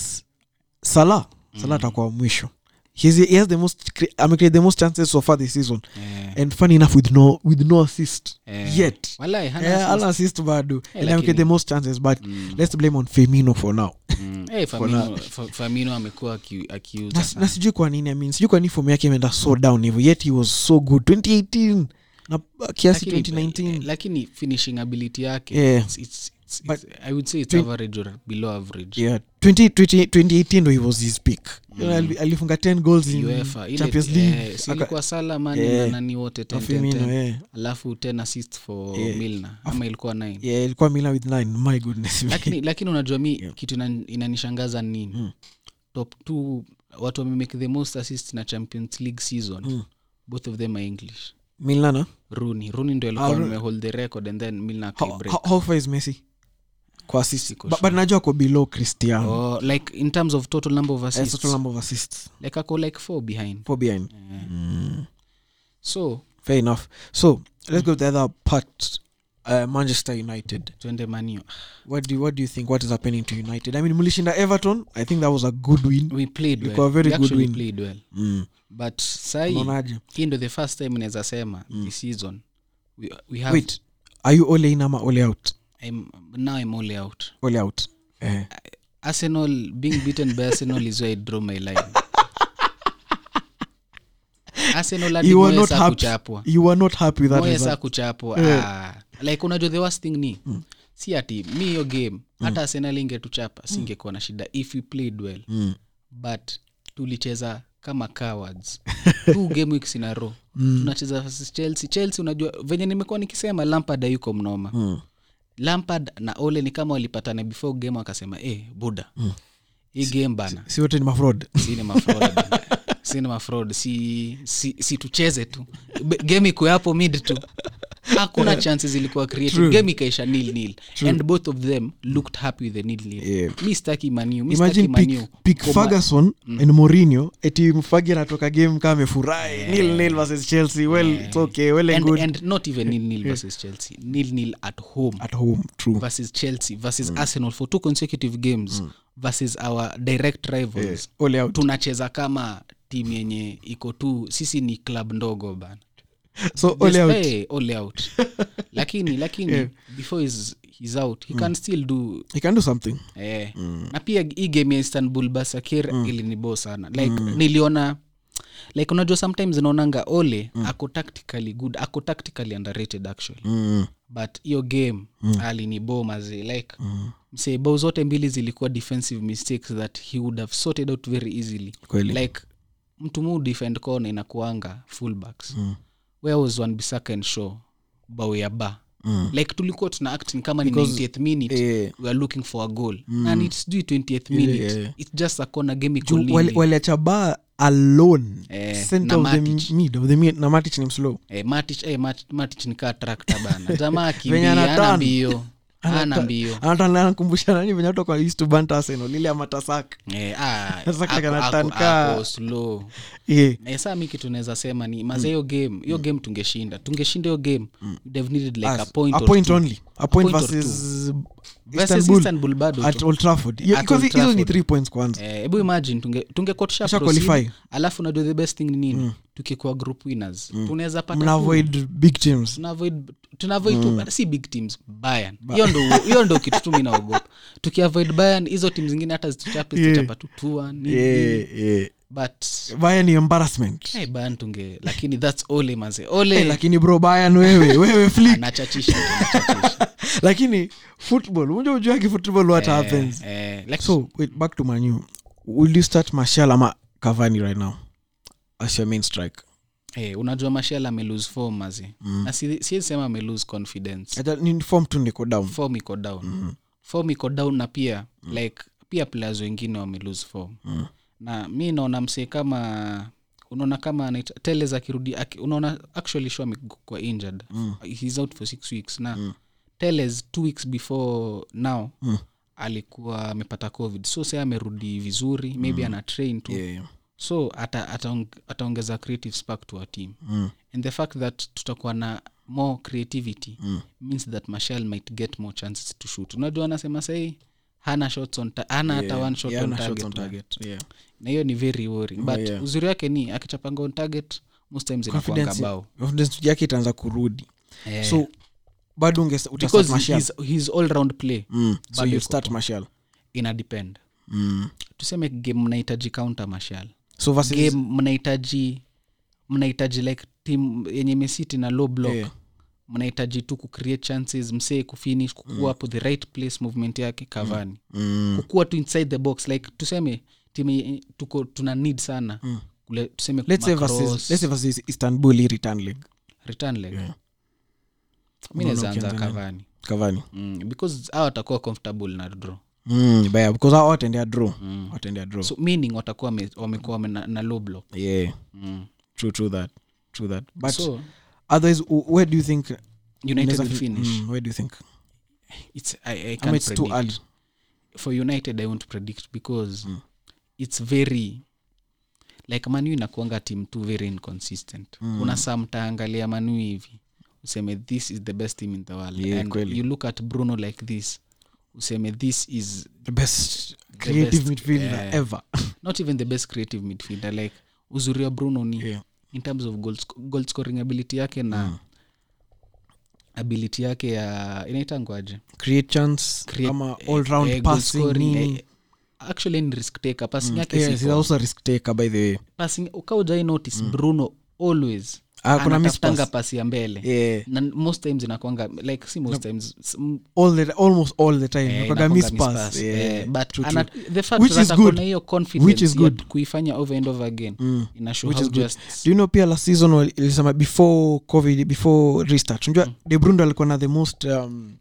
sala sala atakuwa wa mwisho. He's, he has the most I mean, the most chances so far this season. Yeah. and funny enough with no with no assist yeah. yet. Walai, hana yeah, assist. assist bado. And like the most chances but Mm, let's blame on femino for now. Mm. Eh, <laughs> Firmino- Fa- amekuwa akiuza na, sijui kwa nini I mean, sijui kwa nini fomu yake imeenda so down hivyo yet he was so good. 2018 na kiasi Lakini- 2019 lakini finishing ability yake yeah. it's, it's, it's, But, i would say it's twi- average or below average yeah 20, 20, 2018 ndo he was his peak mm. alifunga 10 goals in UEFA, ile- champions eh, league si Aka- ilikuwa sala mani Eh, na nani wote 10, na 10, Firmino, 10. eh. alafu 10 assist for Yeah. ama ilikuwa 9 yeah ilikuwa milna with 9 my goodness lakini lakini unajua mi Yeah. kitu inanishangaza ni nini Mm. top t watu wamemake the most assist na champions league season Mm. both of them are english milana runi runi ndo alikuwa Ah, amehold the record and then milna how, how, how far is messi? Kwa assist. But, but najua ko below cristiano. Oh, like in terms of total number of Yes, assists. total number of assists. Like ako like four behind. Four behind. Yeah. mm. so fair enough. So let's go to the other part uh, manchester united. Twende manio what do, what do you think? What is happening to united? I mean mlishinda everton. I think that was a good win. We played well. a very we good win. played well. Mm. but sai hii ndo the first time naweza sema this season we, we have wait are you ole in ama ole out? I'm, now i'm all out. Ole out. Eh. arsenal being beaten by arsenal is where i draw my line. <laughs> Arsenal you were not happy. you were not happy with that result. kuchapwa yeah. ah, like unajua the worst thing ni si ati mi hiyo game hata arsenal ingetuchapa singekuwa na shida if we played well. Mm. but tulicheza kama cowards. <laughs> Two game weeks in a row. Tunacheza versus chelsea. Chelsea unajua venye nimekuwa nikisema lampard hayuko mnoma. Mm. lampard na ole ni kama walipatana before game wakasema eh buda. Hii game bana. si wote ni mafrod si ni mafraud. Si ni mafraud. Si, si, si tucheze tu. Game iko hapo mid tu hakuna <laughs> chances ilikuwa created. Game ikaisha nil nil. And both of them looked happy with the nil nil. Yeah. mi staki maniu mi imagine staki pick, maniu pick ferguson and morinho eti mfagi anatoka game kama amefurahi. Nil nil versus chelsea. Well it's okay well and and, good. and not even nil nil versus chelsea. Nil nil at home. At home true. Versus chelsea versus arsenal for two consecutive games versus our direct rivals. Yeah. tunacheza kama timu yenye iko tu sisi ni club ndogo bana so Just, ole out all out <laughs> lakini lakini Yeah. before he's, he's out he can still do he can do something eh. na pia hii game ya istanbul basakir mm. ilinibo sana like niliona like unajua sometimes naonanga ole ako tactically good ako tactically underrated actually mm. but hiyo game mm. alinibo mazi like mm. msee bao zote mbili zilikuwa defensive mistakes that he would have sorted out very easily kweli like mtu mu defend corner inakuanga fullbacks mm. Where was one bisaka and show bao ba Mm. like tulikuwa tuna acting kama ni Because, 90th minute. yeah. we are looking for a goal. Mm. and it's due 20th minute. yeah. it's just a corner game waliacha ba alone. Eh, center of the mid of the mid na matic ni mslow eh, Matic, eh, Mat- Matic ni kaa trakta bana. Jamaa <laughs> akimbia mbio ana mbio. anakumbusha nani venye watu amatasak Eh, ah. <laughs> Eh, saa mi kitu naweza sema ni maza hiyo game hiyo game tungeshinda. Tungeshinda hiyo game. We'd have needed like a point, a point only a point point versus Versus Istanbul Istanbul bado at tu. old trafford. Yeah, At because Old hizo ni three points kwanza. Eh, tunge- the best thing ni nini? Tukikuwa group winners. Tunaweza pata mna tu- avoid big teams. Tunaavoid tunaavoid tu si big teams Bayern. Hiyo ndo <laughs> kitu tu mi tukiavoid bayan hizo timu zingine hata zituchape zitachapa tu tua nini, nini. yeah, yeah. But Bayern ni embarrassment. Hey, Bayern tunge lakini thats ole maze ole. Eh, lakini bro Bayern wewe. <laughs> Wewe flick. Anachachisha tu, anachachisha. <laughs> Lakini football unajua ujuaki football what happens? like, so wait back to manu will you start marshal ama cavani right now as your main strike unajua mashel amelose form maze na si- sema amelose confidence. Acha- ni form tu niko down. Form iko down. Form iko down na pia like pia players wengine wamelose form na mi naona msee kama unaona kama anaita- teles akirudi aki, unaona actually sho amekuwa injured. He's out for six weeks. Na teles two weeks before now alikuwa amepata covid. So sa amerudi vizuri maybe ana train tu. Yeah, yeah. so ata- ataong- creative spark to our team. Mm. and the fact that tutakuwa na more creativity Mm. means that mashal might get more chances to shoot. Unajua anasema sahii hana shots on ta- hana hata Yeah, one shot yeah, on shots target, on man. target, yeah. na hiyo ni very worrying but yeah. uzuri wake ni akichapanga on target most times inakuanga Confidence- bao confidence yake itaanza kurudi Eh, so bado unge because his, his all round play mm. so bado you iko start poa. ina depend mm. tuseme game mnahitaji counter mashal so versus game mnahitaji mnahitaji like team yenye mesiti na low block Yeah. Mnahitaji tu kucreate chances msee kufinish kukua hapo the right place movement yake kavani mm. kukua tu inside the box like tuseme timu tuko tuna need sana. Kule, tuseme let's say macross, versus let's say versus istanbul return leg. Return leg. Yeah. mi Mbona naweza anza ukianza nani? kavani mm, because hao watakuwa comfortable na draw. Mm. baya because hao watendea draw. Watendea draw. So meaning watakuwa wamekuwa na, na low block. Yeah. Mm. true true that. True that. But so otherwise where do you think united will finish mm, where do you think? It's I, I can't it's too early. For united i won't predict because it's very like manu inakuanga team too very inconsistent. Mm. una saa mtaangalia manu hivi useme this is the best team in the world. Yeah, and kweli. you look at bruno like this useme this is the best creative best, midfielder uh, ever. Not even the best creative midfielder like uzuri wa bruno ni yeah. In terms of goal, goal scoring ability yake na ability yake ya inaitangwaje create chance Create- ama eh, all round eh, passing scoring, eh, actually ni risk taker. Passing yake yes, si he's poa. also risk taker by the way. Passing ukaujai notice bruno always Ah, anatafutanga pasi ya mbele yeah na most times inakwanga like si most times all the almost all the time miss miss pass. pass. Yeah, but true, true. the fact Which is good. na hiyo Which is good. kuifanya over and over again Mm. ina show Which how is good. just do you know pia last season ilisema before covid before restart unajua de brundo alikuwa na the most um,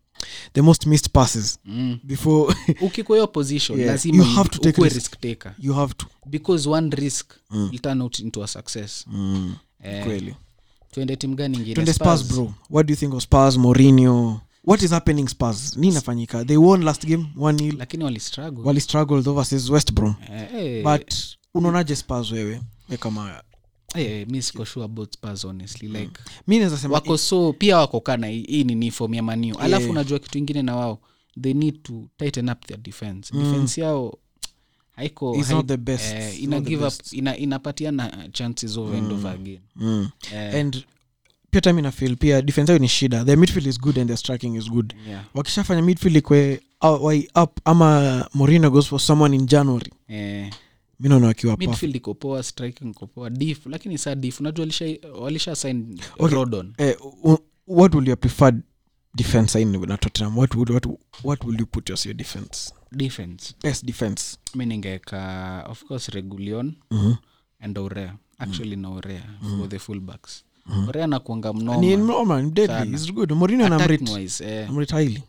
the most missed passes mm. before <laughs> ukikuwa hiyo position Yeah. lazima You have to take risk. risk taker you have to because one risk will turn out into a success mm. eh, kweli tuende timu gani ingine twende spars bro. What do you think of spars morinio what is happening spars ni inafanyika? They won last game lakini walistruggle wali though versus west brom eh, eh, but unaonaje spars wewe? We kama eh, mi siko sure about Spurs honestly like mi naweza sema wako so pia wako kana hii ni ni form ya manio alafu unajua kitu ingine na wao they need to tighten up their defense. Defense yao haiko It's hai- not the best. eh, ina give up ina, inapatiana chances over and over again. Mm. eh, and pia time inafil pia defense yao ni shida. Their midfield is good and their striking is good. Yeah. wakishafanya midfield ikwe uh, up ama morino goes for someone in january. Yeah mi naona wakiwa midfield iko poa striking iko poa. Dif lakini saa dif unajua walisha, walisha sign Okay. rodon. Eh, what will you preferred defense in na tottenham. What would, what, what will you put as your defense? Defense. Best defense. Mi of course regulion mm-hmm. and orea actually na orea for the fullbacks. Mhm. orea nakuanga ni mnoma mnoma ni deadly Sana. is good. Morino Attacking namrate wise, namrate highly.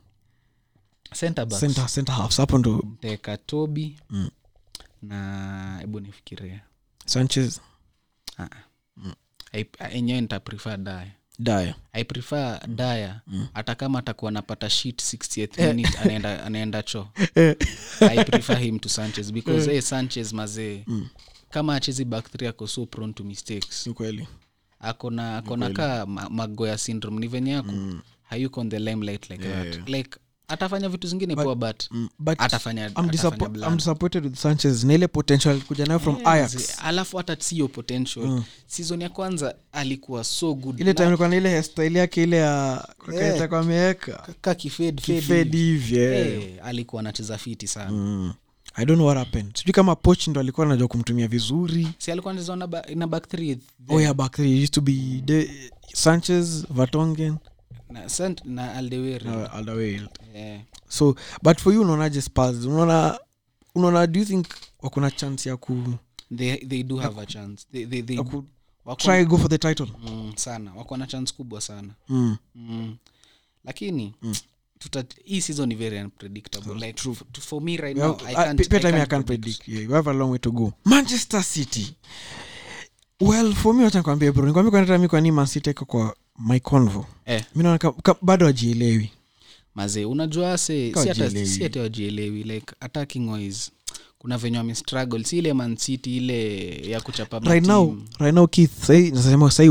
Center backs. center center hapo ndo mteka tobi Mm. na hebu nifikiria sanchez. Ah. I- enyewe nitaprefer daya daya i prefer daya Mm. hata kama atakuwa anapata shit 60th minute anaenda, anaenda cho <laughs> Eh. i prefer him to sanchez because hey, sanchez mazee. Mm. kama achezi back three ako so prone to mistakes. Kweli. Akona akona kaa ma, magoya syndrome. Ni venye yako Mm. hayuko on the limelight like Yeah, that. yeah. like atafanya vitu zingine poa but Mm, but atafanya I'm, atafanya disappo- I'm disappointed with sanchez. Na ile potential kuja nayo from Yes, ayax alafu hata siyo potential. Mm. season ya kwanza alikuwa so good. Ile time ilikuwa na ile hairstyle yake ile ya Yeah. kwa ameweka ka kifed yeah. Eh, alikuwa anacheza fiti sana. Mm. i don't know what happened. Sijui kama poch ndo alikuwa anajua kumtumia vizuri. Si alikuwa anacheza na ba- na back three oh yeah back three. It used to be de, sanchez vatongen na aldewere so but for you unaonaje spurs unaona unaona do you think wakona chance ya ku, they, they do have a chance they, they, they, ya ku wako, try go for the title mm, sana wako na chance kubwa sana mm. mm. lakini Mm. tuta, hii season very unpredictable like true. to- for me right Well, now I can't, uh, I time I can't can't predict. predict. Yeah, we have a long way to go manchester city well for me wacha nikwambie bro nikwambie kwa nini kwa nini man city iko kwa my convo. Eh, mi naona bado ajielewi mazee unajua se si hata wajielewi. like attacking wise kuna venye wamestruggle si ile mancity ile ya kuchapa right now right now keith sai nasema sai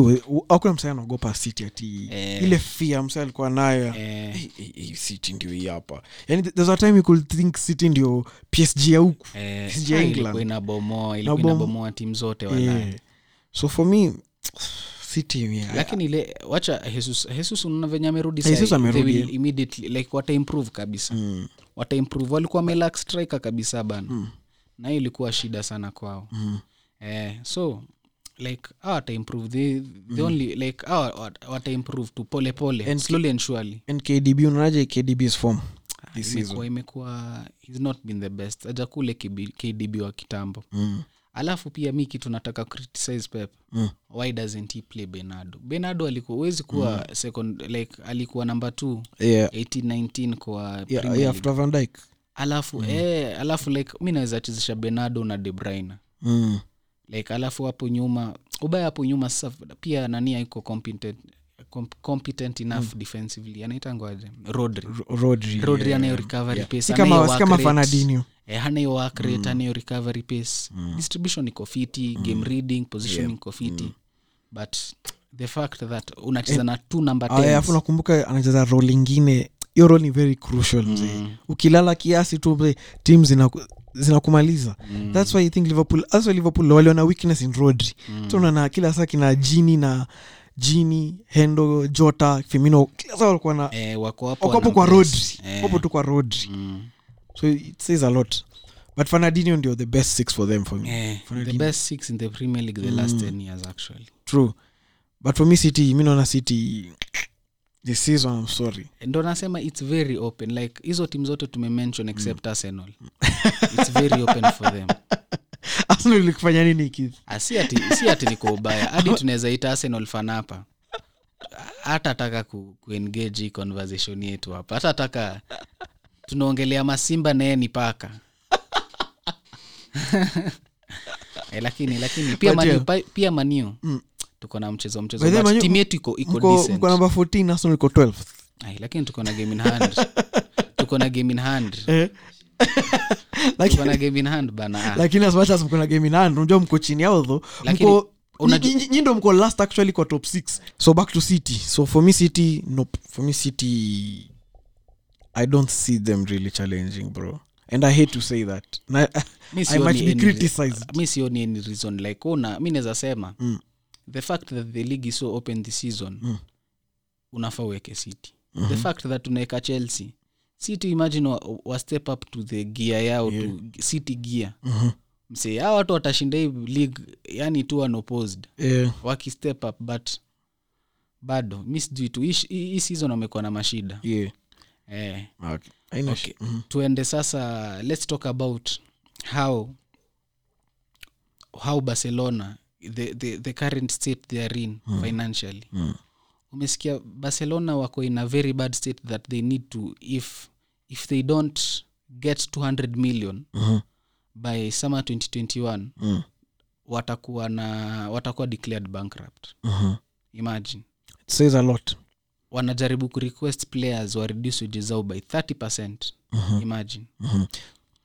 akuna msai anaogopa city ati Eh. ile fia msai alikuwa nayo. Eh, "Hey, hey, hey, city ndio hii hapa. Yani there's a time you could think city ndio psg ya huku. Eh, PSG England. inabomoa ilikuwa inabomoa timu zote wala yeah. so for me city yeah, lakini ile wacha jesus jesus unaona venye amerudi Jesus amerudi, immediately like wataimprove kabisa. Mm, wataimprove walikuwa melak striker kabisa bana. Mm. na hiyo ilikuwa shida sana kwao. Mm. eh, so like hawa wataimprove the, the only like hawa wataimprove tu pole pole And slowly and surely. and kdb unaonaje kdb's form this season imekuwa imekuwa he's not been the best. Ajakule kdb wa kitambo. Mm. Alafu pia mi kitu nataka criticize pep. Mm. why doesn't he play benardo benardo alikuwa huwezi kuwa mm. second like alikuwa number two. Yeah. 1819 kwa Yeah, after van alafu eh, alafu like mi naweza chezesha benardo na debrina mm. like alafu hapo nyuma ubaya hapo nyuma sasa pia nani aiko competent competent enough defensively? Anaitangwaje rodri. Rodri rodri yeah. anayo recovery Yeah. pesa si kama, si kama fanadinio Eh, hana hiyo work rate hana hiyo recovery pace. Mm. distribution iko fiti game reading positioning iko fiti. But the fact that unacheza na two number alafu nakumbuka anacheza role ingine. Hiyo role ni very crucial mzee. Mm. ukilala kiasi tu mzee, team zina zinakumaliza. Mm. thats why i think liverpool that's liverpool waliona weakness in rodri. Mm. tunaona kila saa kina jini na jini hendo jota femino kila saa walikuwa na eh, wako hapo kwa rodri. Eh, wapo tu kwa rodri. Mm. So it says a lot. But fanadinio ndio the best six for them for me. Eh, the best six in the premier league the last Mm. 10 years actually. True. But for me city mi naona city the season i'm sorry. Ndo nasema its very open. Like hizo tim zote tumemention except arsenal. Its very open for them. <laughs> Arsenal ilikufanya nini Keith? Ah, si ati si ati niko ubaya. Hadi tunaweza ita arsenal fan hapa. Hata taka ku, kuengage hii conversation yetu hapa. Hata taka tunaongelea masimba naye ni paka. <laughs> E, lakini lakini pia maniu, pia maniu Mm. tuko na mchezo mchezo timu yetu iko iko namba 14 arsenal iko 12 Ay, lakini tuko na game in hand. <laughs> Tuko na game in hand. Eh. <laughs> lakini as much as mko na game in hand unajua mko chini yao tho nyi ndo mko last actually kwa top 6 so back to city. So for me city nope. For me city i don't see them really challenging bro and i hate to say that <laughs> Na, i might be any- criticized mi sioni any reason like una mi naweza sema Mm. the fact that the league is so open this season Mm. unafaa uweke city Mhm. the fact that unaweka chelsea city imagine wa, wa step up to the gear yao Yeah. to city gear Mhm. mse hao watu watashinda hii league yani tu unopposed yeah. waki step up but bado mi sijui tu hii season wamekuwa na mashida yeah. Eh. Okay. Okay. mm-hmm. tuende sasa let's talk about how how barcelona the, the, the current state they are in Mm. financially Mm. umesikia barcelona wako in a very bad state that they need to if if they don't get 200 million Mhm. by summer 2021 Mm. watakuwa na watakuwa declared bankrupt Mhm. imagine It says a lot wanajaribu kurequest players wa reduce wages zao by 30 percent Mhm. imagine Mhm.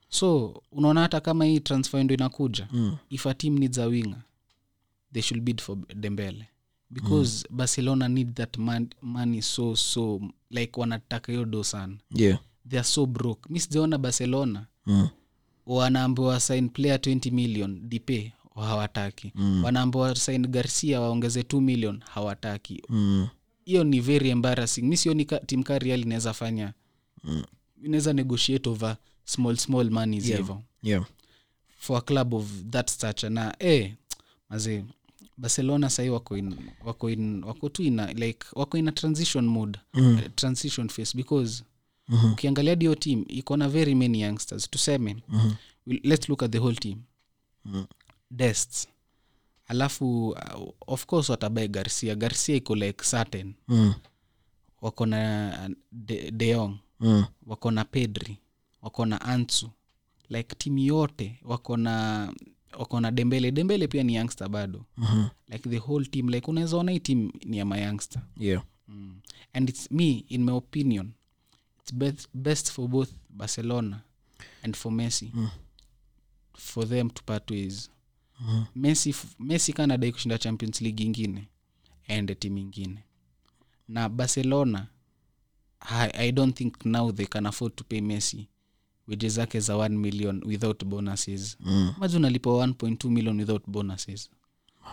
so unaona hata kama hii transfer ndo inakuja Mm. if a team needs a winger they should bid for dembele because mm. barcelona need that man, money so so like wanataka hiyo do sana yeah they are so broke mi sijaona barcelona Mm. wanaambiwa sign player 20 million dipe hawataki Mm. wanaambiwa sign garcia waongeze 2 million hawataki Mm. Hiyo ni very embarrassing mi sioni tim ka real inaweza fanya Mm. inaweza negotiate over small small Yeah. hivo yeah for a club of that stature na eh, mazee barcelona sahii wako in, wako in wako tu ina like wako ina transition mode Mm. uh, transition phase because Mhm. ukiangalia dio team iko na very many youngsters tuseme mm-hmm. let's look at the whole team Mm. dest alafu uh, of course watabae garcia. Garcia iko like certain. Mm. wako na de, deong Mm. wako na pedri. Wako na ansu. Like timu yote wako na wako na dembele. Dembele pia ni youngster bado. Mhm. like the whole team like unaweza ona hii team ni ya mayoungster. Yeah. Mm. and its me in my opinion its best, best for both barcelona and for messi. Mm. for them to part ways Messi, messi kanadai kushinda champions league ingine aende timu ingine. Na barcelona I, i don't think now they can afford to pay messi wije zake za 1 million without bonuses. Mm. maji unalipa 1.2 million without bonuses.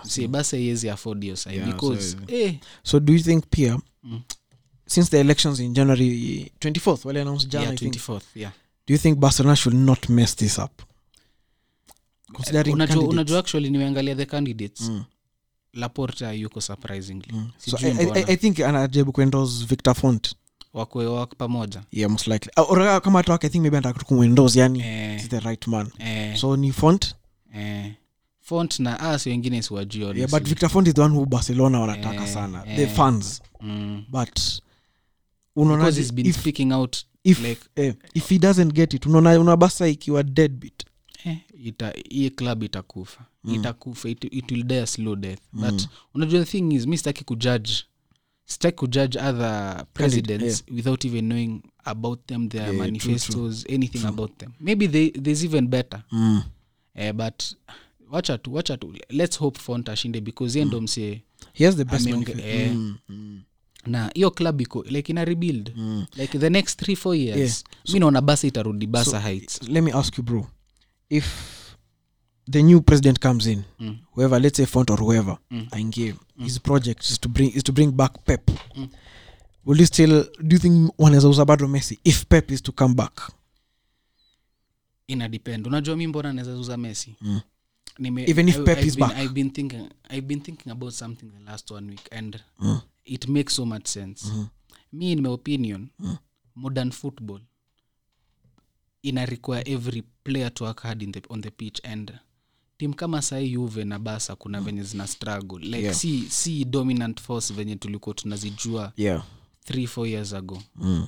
Si basa iwezi afford hiyo side Yeah, because so- eh, so do you think pia Mm. since the elections in january 24th well announced january yeah, 24th, yeah. do you think barcelona should not mess this up unajua, unajua actually nimeangalia the candidates. Mm. laporta yuko surprisingly. Mm. so I, I. I think anajaribu kuendos victor font. Wakwe pamoja. Yeah most likely. Uh, or kama hata i think maybe anataka kumwendos yani eh, the right man. Eh, so ni font? Eh, font na as wengine siwajui yeah, but victor font is the one who barcelona wanataka Eh, sana. Eh. the fans. Mm. but because been if, speaking out if, like eh, if he doesn't get it unaona una basa ikiwa deadbeat? eh, ita hii club itakufa. Mm. itakufa. It, it will die a slow death. But Mm. unajua the thing is mi sitaki kujudge. Sitaki kujudge other presidents without even knowing about them their Yeah, true, true. anything about them. Maybe they, there's even better. Mm. uh, but wacha tu wacha tu let's hope font ashinde because ye ndo the best Ameonge- eh. mm, mm, na hiyo club iko like ina rebuild. Mm. like the next three four years Yeah. mi naona basa itarudi basa So, heights. let me ask you bro if the new president comes in Mm. whoever let's say font or whoever Mm. aingie his project is to bring is to bring back pep Mm. will you still do you think wanaweza uza bado messi if pep is to come back ina depend unajua mi mbona naweza uza messi Mm. Nime, Even if I- Pep I've is been, back. I've been thinking I've been thinking about something the last one week and Mm. it makes so much sense Mhm. me in my opinion Mm. modern football ina require every player to work hard in the, on the pitch and tim kama sahi yuve na basa kuna venye zina struggle like Yeah. si, si dominant force venye tulikuwa tunazijua yeah three four years ago mm.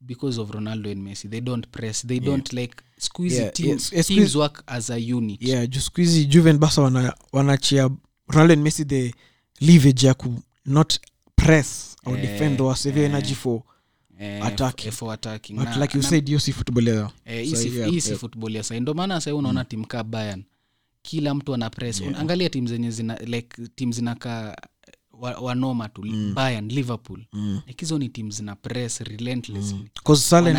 because of ronaldo and messi they don't press they don't like squeezy Yeah, teams, squeeze, teams work as a unit yeah ju squeezy juven basa wana, wanachia ronaldo and messi the leverage ya ku not press or yeah, defend or save yeah. energy for eh, Attacking. f- for attacking. But Na- like you na- said hiyo si football ya eh, sai ndo maana sai unaona tim kaa bayan kila mtu ana press. Yeah. angalia tim zenye zina like tim zinakaa wa- wanoma tu. Mm. bayan liverpool. Mm. like hizo ni tim zina press relentlessly.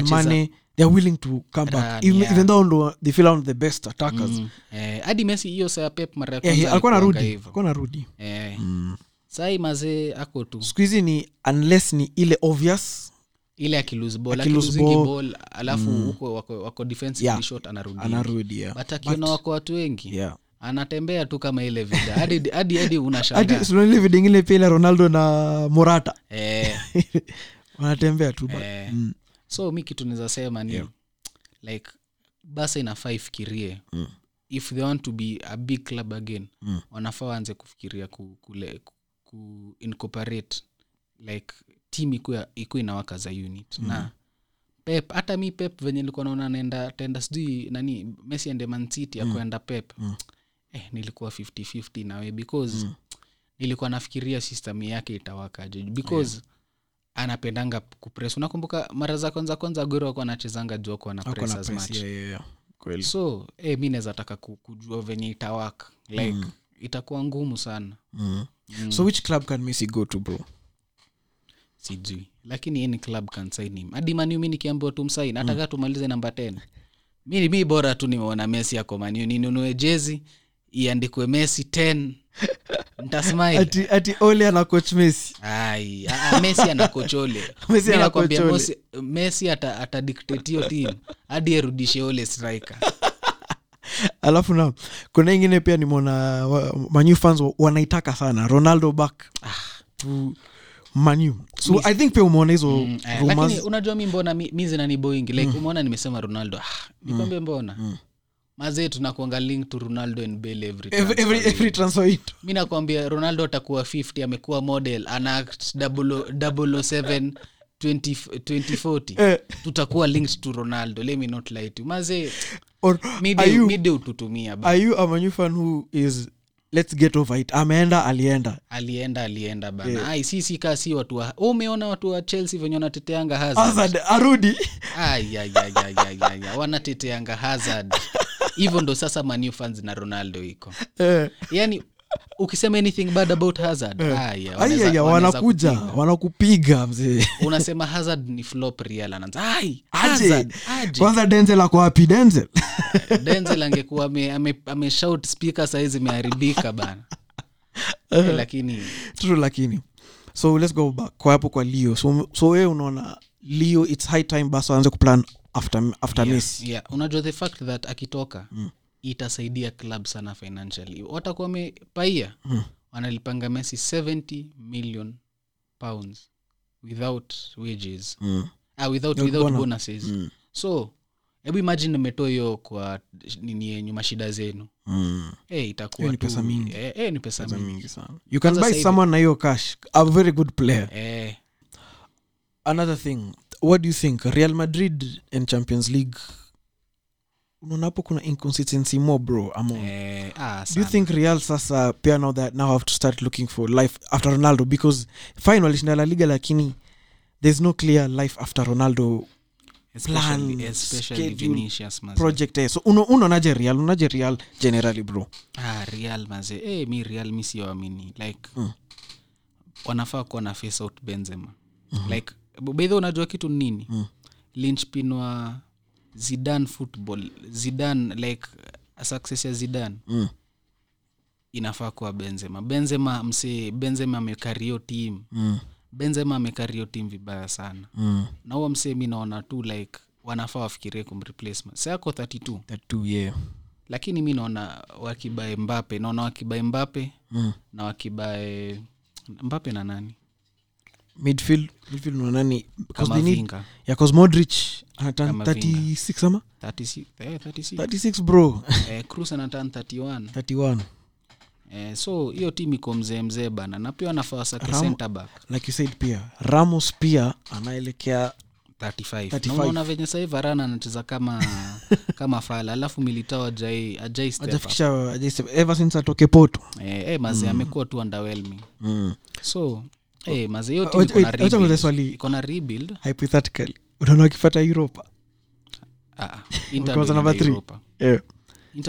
Mane they're willing to come back. Even, yeah. even though ndo they feel out the best attackers. Mm. Eh, hadi messi hiyo saa pep mara ya yeah, alikuwa narudi alikuwa narudi eh, mm. sai mazee ako tu. Siku hizi ni unless ni ile obvious ile akilose alafu mm. huko wako, wako Yeah. short anarudi anarudi yeah. but akiona wako watu wengi yeah. anatembea tu kama ile vida hadi <laughs> hadi hadi unashangaa hadi sunalile vidingine pia ile ronaldo na morata eh, <laughs> wanatembea tu eh. mm. so mi kitu naweza sema ni Yeah. like basa inafaa ifikirie Mm. if they want to be a big club again Mm. wanafaa waanze kufikiria ku, kule, ku, ku incorporate like team ikuwa inawaka za unit mm. na pep hata mi pep venye nilikuwa naona naenda tenda sijui nani mesi ende mancity mm. kuenda pep Mm. eh, nilikuwa 5050 nawe because mm. nilikuwa nafikiria system yake itawakaje because yeah anapendanga kupres unakumbuka mara za kwanza kwanza agoro akuwa anachezanga juu akuwa na Ako press na as press, much yeah, yeah, yeah. So eh, mi naweza taka kujua venye itawak like Mm. itakuwa ngumu sana Mm. Mm. so which club can messi go to bro sijui. Lakini any club can sign him. Hadi maniu mi nikiambiwa tumsain nataka tumalize namba ten. Mi, mi bora tu nimeona mesi yako maniu ninunue jezi iandikwe messi 10 <laughs> ntasmile ati, ati ole ana coach mesi ai a- a, ana. <laughs> Mosi- ata, hiyo team. Hadi arudishe ole striker. <laughs> Alafu na kuna ingine pia nimeona wa- fans wanaitaka sana. Ronaldo back. To manu. So i think pia umeona hizo Mm, eh, lakini unajua mi mbona mi, mi zinaniboingi like umeona nimesema ronaldo. Ah, nikwambie mbona? Mazee tunakuanga link to ronaldo and bel every every, every, every transfer window. mi nakwambia ronaldo atakuwa 50 amekuwa model ana act 007 2040 Eh, tutakuwa linked to ronaldo let me not lie to mazee mide ututumia are you a manu fan who is let's get over it. Ameenda alienda. Alienda alienda bana. Ai sisi kaa si watu wa umeona watu wa chelsea venye wanateteanga hazard? Hazard arudi. Wanateteanga hazard. <laughs> Hivyo ndo sasa manu fans na ronaldo iko. Yeah. yani ukisema anything bad about hazard wanaweza wanakuja wanakupiga mzee. Unasema hazard ni flop real anaanza kwanza denzel ako wapi denzel? <laughs> Denzel angekuwa ameshout ame, speaker saizi imeharibika bana. Hey, lakini true lakini. So let's go back kwa hapo kwa leo. So, so wewe unaona leo its high time basi aanze kuplan after, after yeah, miss yeah. unajua the fact that akitoka itasaidia club sana financially. Watakuwa wamepaia wanalipanga messi 70 million pounds without wages. Mm. ah, without, Without bonuses. Mm. so hebu imagine umetoa hiyo kwa nini yenyu mashida zenu. Mm. hey, itakuwa ni pesa mingi. hey, eh, ni pesa Pesa mingi. mingi sana. You can buy someone na hiyo cash. A very good player. Hey. another thing what do you think? Real madrid and champions league unaona hapo kuna inconsistency more bro ama eh, ah, do you think real sasa pia now that now have to start looking for life after ronaldo? Because fine walishinda la liga lakini there's no clear life after ronaldo Especially- plan, especially schedule, project eh. so uno- real unaje real generally bro? Ah, real maze. Eh, mi real mi siwamini like Mm. wanafaa kuwa na face out benzema. Like bedhe unajua kitu nini? Mm. linchpin wa zidan football zidan like a success ya zidan mm. inafaa kuwa benzema benzema mse benzema amekario team Mm. benzema amekario team vibaya sana Mm. na huo msee mi naona tu like wanafaa wafikirie kumreplacement sayako 32 that too yeah lakini mi naona wakibae mbape naona wakibae mbape mm. na wakibae mbape na nani midfield midfield unaona nani? Because they need yeah cause modric anatan Kama 36 ama? 36 eh, 36 36 bro. <laughs> Eh, cruz anatan 31 31 eh, so hiyo tim iko mzee mzee bana na pia back. like you said pia ramos pia anaelekea 35 naona venye sahii varana anacheza kama <laughs> kama fala alafu militao ajai ajai step up. ajafikisha ajaisema- ever since atoke poto eh, eh, mazee amekuwa tu underwhelming. Mm. so eh, mazee hiyo Wait, tim iko na wait, acha kuuliza rebuild. swali. iko na rebuild hypothetically unaona wakifata europa Ah, Inter ndo inaenda. Europa.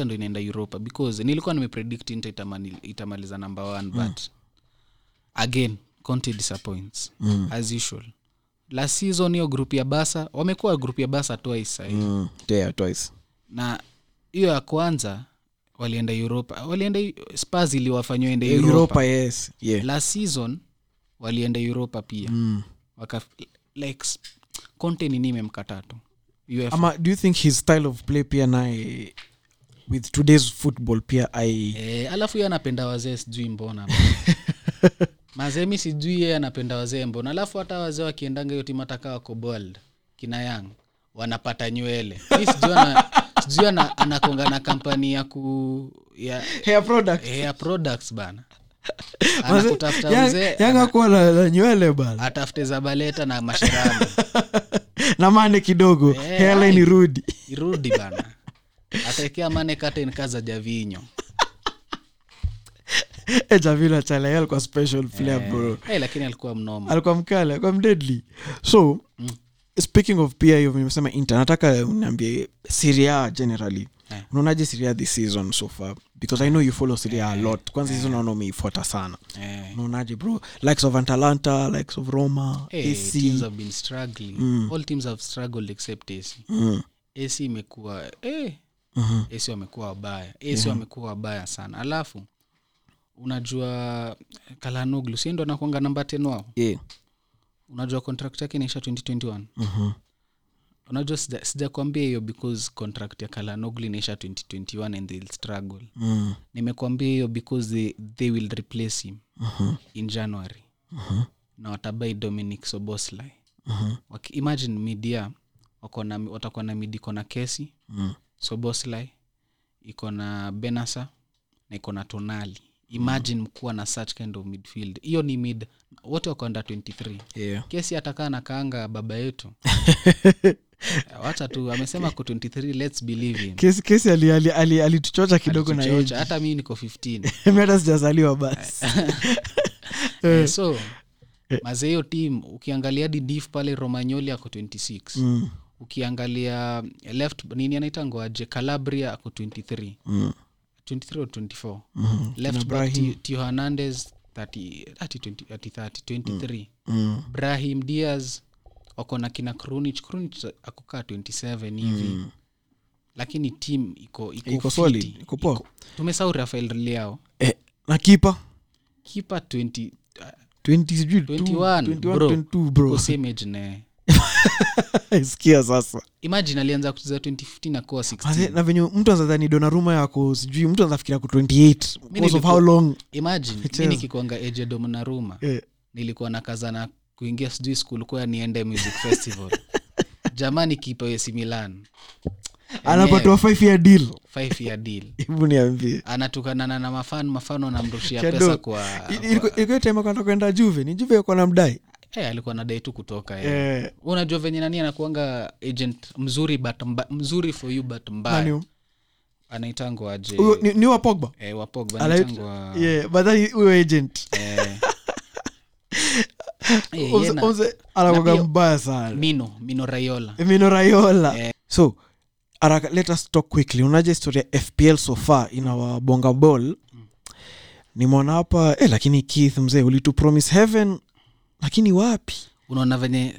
ndo inaenda europa because nilikuwa nimepredict Inter itamaliza number one but again Conte disappoints Mm. as usual la season hiyo group ya basa wamekuwa group ya basa twice sahii mm. yeah, twice na hiyo ya kwanza walienda europa walienda spars iliwafanywa ende Eh, europa, europa yes yeah la season walienda europa pia. Mm. waka like conte nini imemkataa tu? Ama do you think his style of play pia naye with today's football pia i e, alafu ye anapenda wazee sijui mbona. <laughs> Mazemi sijui ye anapenda wazee mbona. Alafu hata wazee wakiendanga hiyo timu ataka wako bold kina yang wanapata nywele. Sijui anakonga na kampani ya ku ya hair products, hair products bana anakutafuta Yang- mzee Yang ana- hakuwa na, na nywele bana. atafute zabaleta na mashirano <laughs> na mane kidogo hey, hairline ai. irudi. irudi bana. Ataekea mane katen kaza javinyo. <laughs> E javino chale alikuwa special player bro. hey, lakini alikuwa mnoma. Alikuwa mkale alikuwa mdedly so Mm. speaking of pia hiyo nimesema inter nataka uniambie siria generally. Eh. unaonaje siria this season so far because i know you follow syria a lot. Kwanza hizo naona umeifuata sana. Eh. naonaje bro? Likes of atalanta likes of roma Hey, AC. teams have been struggling. Mm. all teams have struggled except ac Mm, ac imekuwa eh, mhm. ac wamekuwa wabaya. Ac wamekuwa wabaya sana. Alafu unajua kalanoglu siendo anakwanga namba ten wao? Yeah. unajua contract yake inaisha 2021 Mhm. Unajua sija- sijakwambia hiyo because contract ya kalanogli naisha 2021 and they'll struggle. Mm, nimekwambia hiyo because they, they will replace him mhm, in january. Mhm, na watabai dominic sobosly uh-huh. Waki- imagine media na- watakuwa na mid iko na kesi mm. soboslai iko na benasa na iko na tonali. Imagine mkuwa na such kind of midfield. Hiyo ni mid wote wako under 23 Yeah. kesi atakaa na kaanga baba yetu <laughs> wacha tu amesema ko 23 let's believe him. Kesi kesi alituchocha ali, ali, ali kidogo na hata mi niko 15 <laughs> Mi hata sijazaliwa basi. <laughs> Eh, so mazee hiyo team ukiangalia hadi dif pale romanyoli ako 26 Mm, ukiangalia left nini anaitangoaje calabria ako 23 mm, 23 or 24 mm. left back tio hernandez 30 30, 20 30 23 Mm, brahim diaz wako na kina krunich krunich akokaa 27 hivi. Mm. lakini tim iko iko, iko solid iko poa. Tumesau rafael Leao. Eh, na kipa kipa 20 uh, 20 sijui 21, 21, bro. 22, bro. Uko same age naye <laughs> sikia sasa. Imagine alianza kucheza 2015 akuwa Maze, 16 na venye mtu anazadhani donaruma yako sijui mtu anazafikiria ku 28 because of how long? Imagine mi nikikwanga age domonaruma yeah. nilikuwa na kazana kuingia sijui skul kuwa niende music <laughs> festival. Jamani kipawesi milan. Anapatiwa five year deal. Five year deal. <laughs> Hebu niambie. Anatukanana na mafan mafano anamrushia pesa kwa, ilikuwa- kwa time kwenda kwenda juve ni juve yuko na mdai eh, alikuwa nadai tu kutoka eh. Yeah. unajua venye nani anakuanga agent mzuri but mba, mzuri for you but mbaya. Anaitangwa aje? Ni, ni wa pogba? Eh, wapogba anaitangwa yeah, but huyo agent. Eh. Eh, omse mbaya sana. Mino mino mino rayola Eh. so araka, let us talk quickly. Unaja historia ya fpl so far inawabonga ball? Nimeona hapa eh, lakini keith mzee ulitupromise heaven lakini wapi? Unaona venye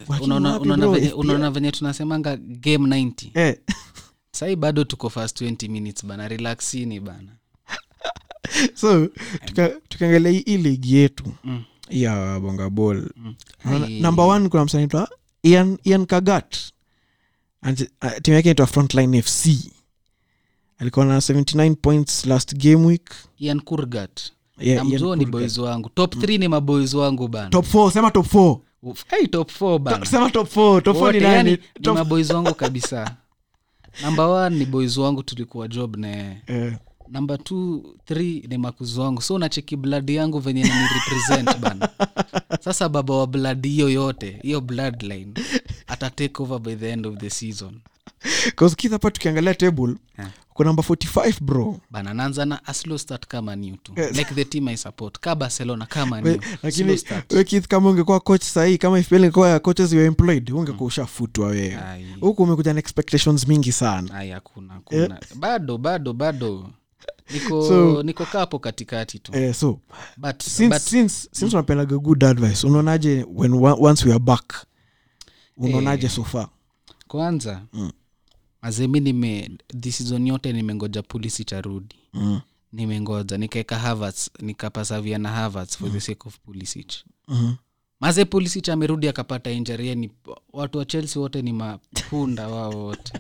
unaona venye tunasemanga game 90 eh, <laughs> sahii bado tuko fast 20 minutes bana. Relaxini bana. <laughs> So tuka- tukiangalia hii hii ligi yetu. Mm. Ya bonga ball. Mm. Number one kuna msanaitwa ian, ian kagat. Uh, timu yake inaitwa frontline fc alikuwa na 79 points last game week. Ian kurgat. Yeah, Ian ni boys wangu. Top 3 ni maboys wangu bana. Top 4 sema top 4 Uf, hey, top 4 bana. Sema top 4 top 4 Wote, ni yani, nani ni maboys wangu kabisa. Namba one ni boys wangu tulikuwa job ne eh, namba t th ni makuzi wangu. So unacheki bladi yangu venye nanirepresent <laughs> bana. Sasa baba wa bladi hiyo yote hiyo bloodline ata take over by the end of the season. Hapa tukiangalia table yeah. uko namba 45 bro. Bana naanza na a start kama new tu. Yes. like the team i support ka barcelona kama lakini slow start. we Keith kama ungekuwa coach sahii kama fpl ingekuwa ya coaches you employed ungekuwa ushafutwa wewe. Huku umekuja na expectations mingi sana. Ay, hakuna hakuna. Bado bado bado niko So- niko kapo katikati tu eh, so but, since, but since, since unapenaga good advice unaonaje when once we are back unaonaje Eh. so far kwanza Mm. mazemi nime this yote nimengoja polisi charudi mm. nimengoja nikaeka harvards nikapasavia na harvards for the sake of Pulisic mm. maze Pulisic amerudi akapata injury ni watu wa Chelsea wote ni mapunda wao wote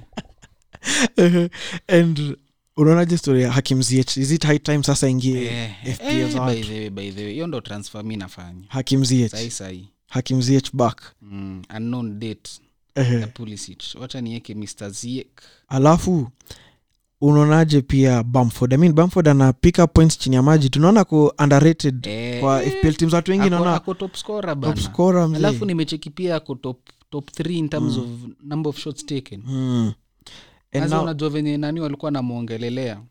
<laughs> and unaonaje story ya hakim zh is it high time sasa ingie Eh, eh, by the way, by the way hiyo ndo transfer mi nafanya. Hakim zh sahi sahi hakim zh back. Mm, unknown date. Ehe. ya Pulisic. Wacha nieke Mr Ziyech. Alafu unaonaje pia bamford? I mean, bamford ana pick up points chini ya maji. Tunaona ku underrated Eh, kwa fpl teams. Watu wengi ako- naona ako top scorer top bana scorer mzee. alafu nimecheki pia ako top top 3 in terms of number of shots taken. Mm. Sasa unajua venye nani walikuwa namwongelelea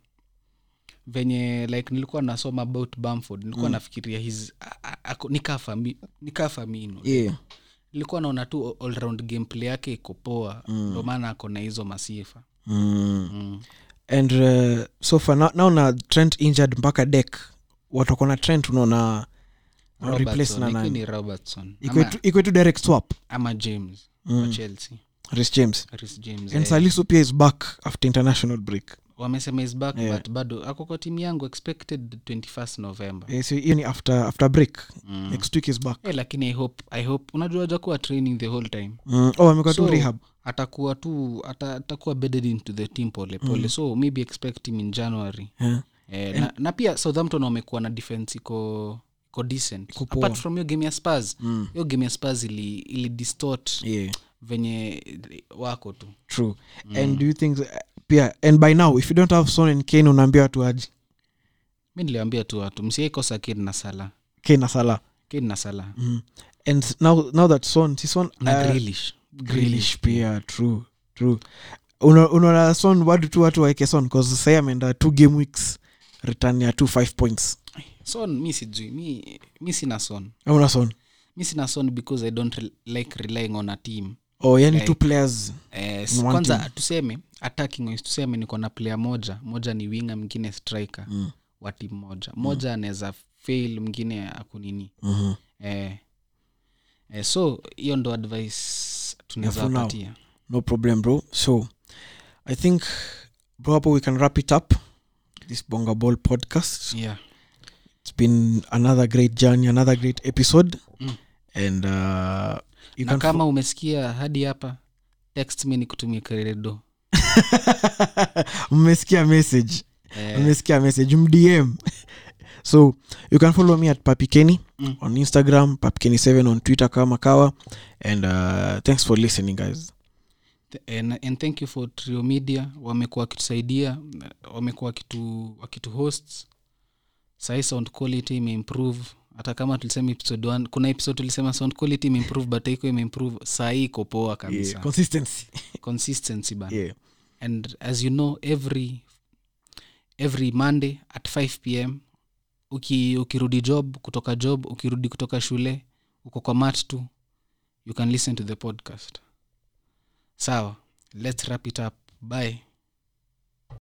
venye like nilikuwa nasoma about bamford nilikuwa nafikiria his nikaa famino yeah. nilikuwa naona tu allround gameplay yake iko poa ndo maana ako na hizo masifa. Mm. mm. and uh, so far now, now na trent injured mpaka deck. Watakuwa na trent unaona wana replace na robertson ikuwe nani ni robertson. Ikwe tu- direct swap ama james Mm. wa chelsea Rhys james. And eh. salisu pia is back after international break. Wamesema is back Yeah. but bado ako kwa timu yangu expected 21st november. Yeah, so hiyo ni after after break. Mm. next week is back. Yeah, lakini i hope i hope unajua hajakuwa training the whole time. Mm. oh amekuwa tu rehab. atakuwa tu ata, atakuwa bedded into the team pole pole. So maybe expect him in january. Yeah. eh, na, na pia southampton wamekuwa na defense iko iko decent. Apart from hiyo game ya spars Mm. hiyo game ya spars ili, ili distort. Yeah venye wako tu. True. And do you think pia and by now if you don't have son and kane unaambia watu aji mi niliwambia tu watu msiekosa kid na sala kane na sala kid na sala mm. and now, now that son si son na uh, grilish grilish pia true true. Una- unaona son wadu tu watu waeke son? Bcause sai ameenda two game weeks return ya two five points. Son mi sijui mi, mi sina son. Una son? Mi sina son because i don't re like relying on a team oh yani two players eh, kwanza tuseme attacking tuseme niko na player moja moja ni winga mwingine striker mm. wa timu moja moja anaweza fail mwingine akunini mm-hmm. eh, eh, so hiyo ndo advice tunaweza for now. wapatia no problem bro so i think bro hapo we can wrap it up this bonga ball podcast yeah. it's been another great journey another great episode Mm. and uh, you na kama kama umesikia hadi hapa text me ni kutumia kredo <laughs> mmesikia message. Yeah. mmesikia message. Mdm <laughs> so you can follow me at papikeni Mm. on instagram papikeni7 on twitter kama kawa. And uh, thanks for listening guys. And, and thank you for trio media. Wamekuwa wakitusaidia wamekuwa wakitu, wakitu sahii sound quality imeimprove hata kama tulisema episode one, kuna episode tulisema sound quality imeimprove but iko imeimprove sahii iko poa kabisa. Yeah, consistency. <laughs> Consistency bana. Yeah. and as you know every every monday at 5 pm uki, ukirudi job kutoka job ukirudi kutoka shule uko kwa mat tu you can listen to the podcast. Sawa let's wrap it up. Bye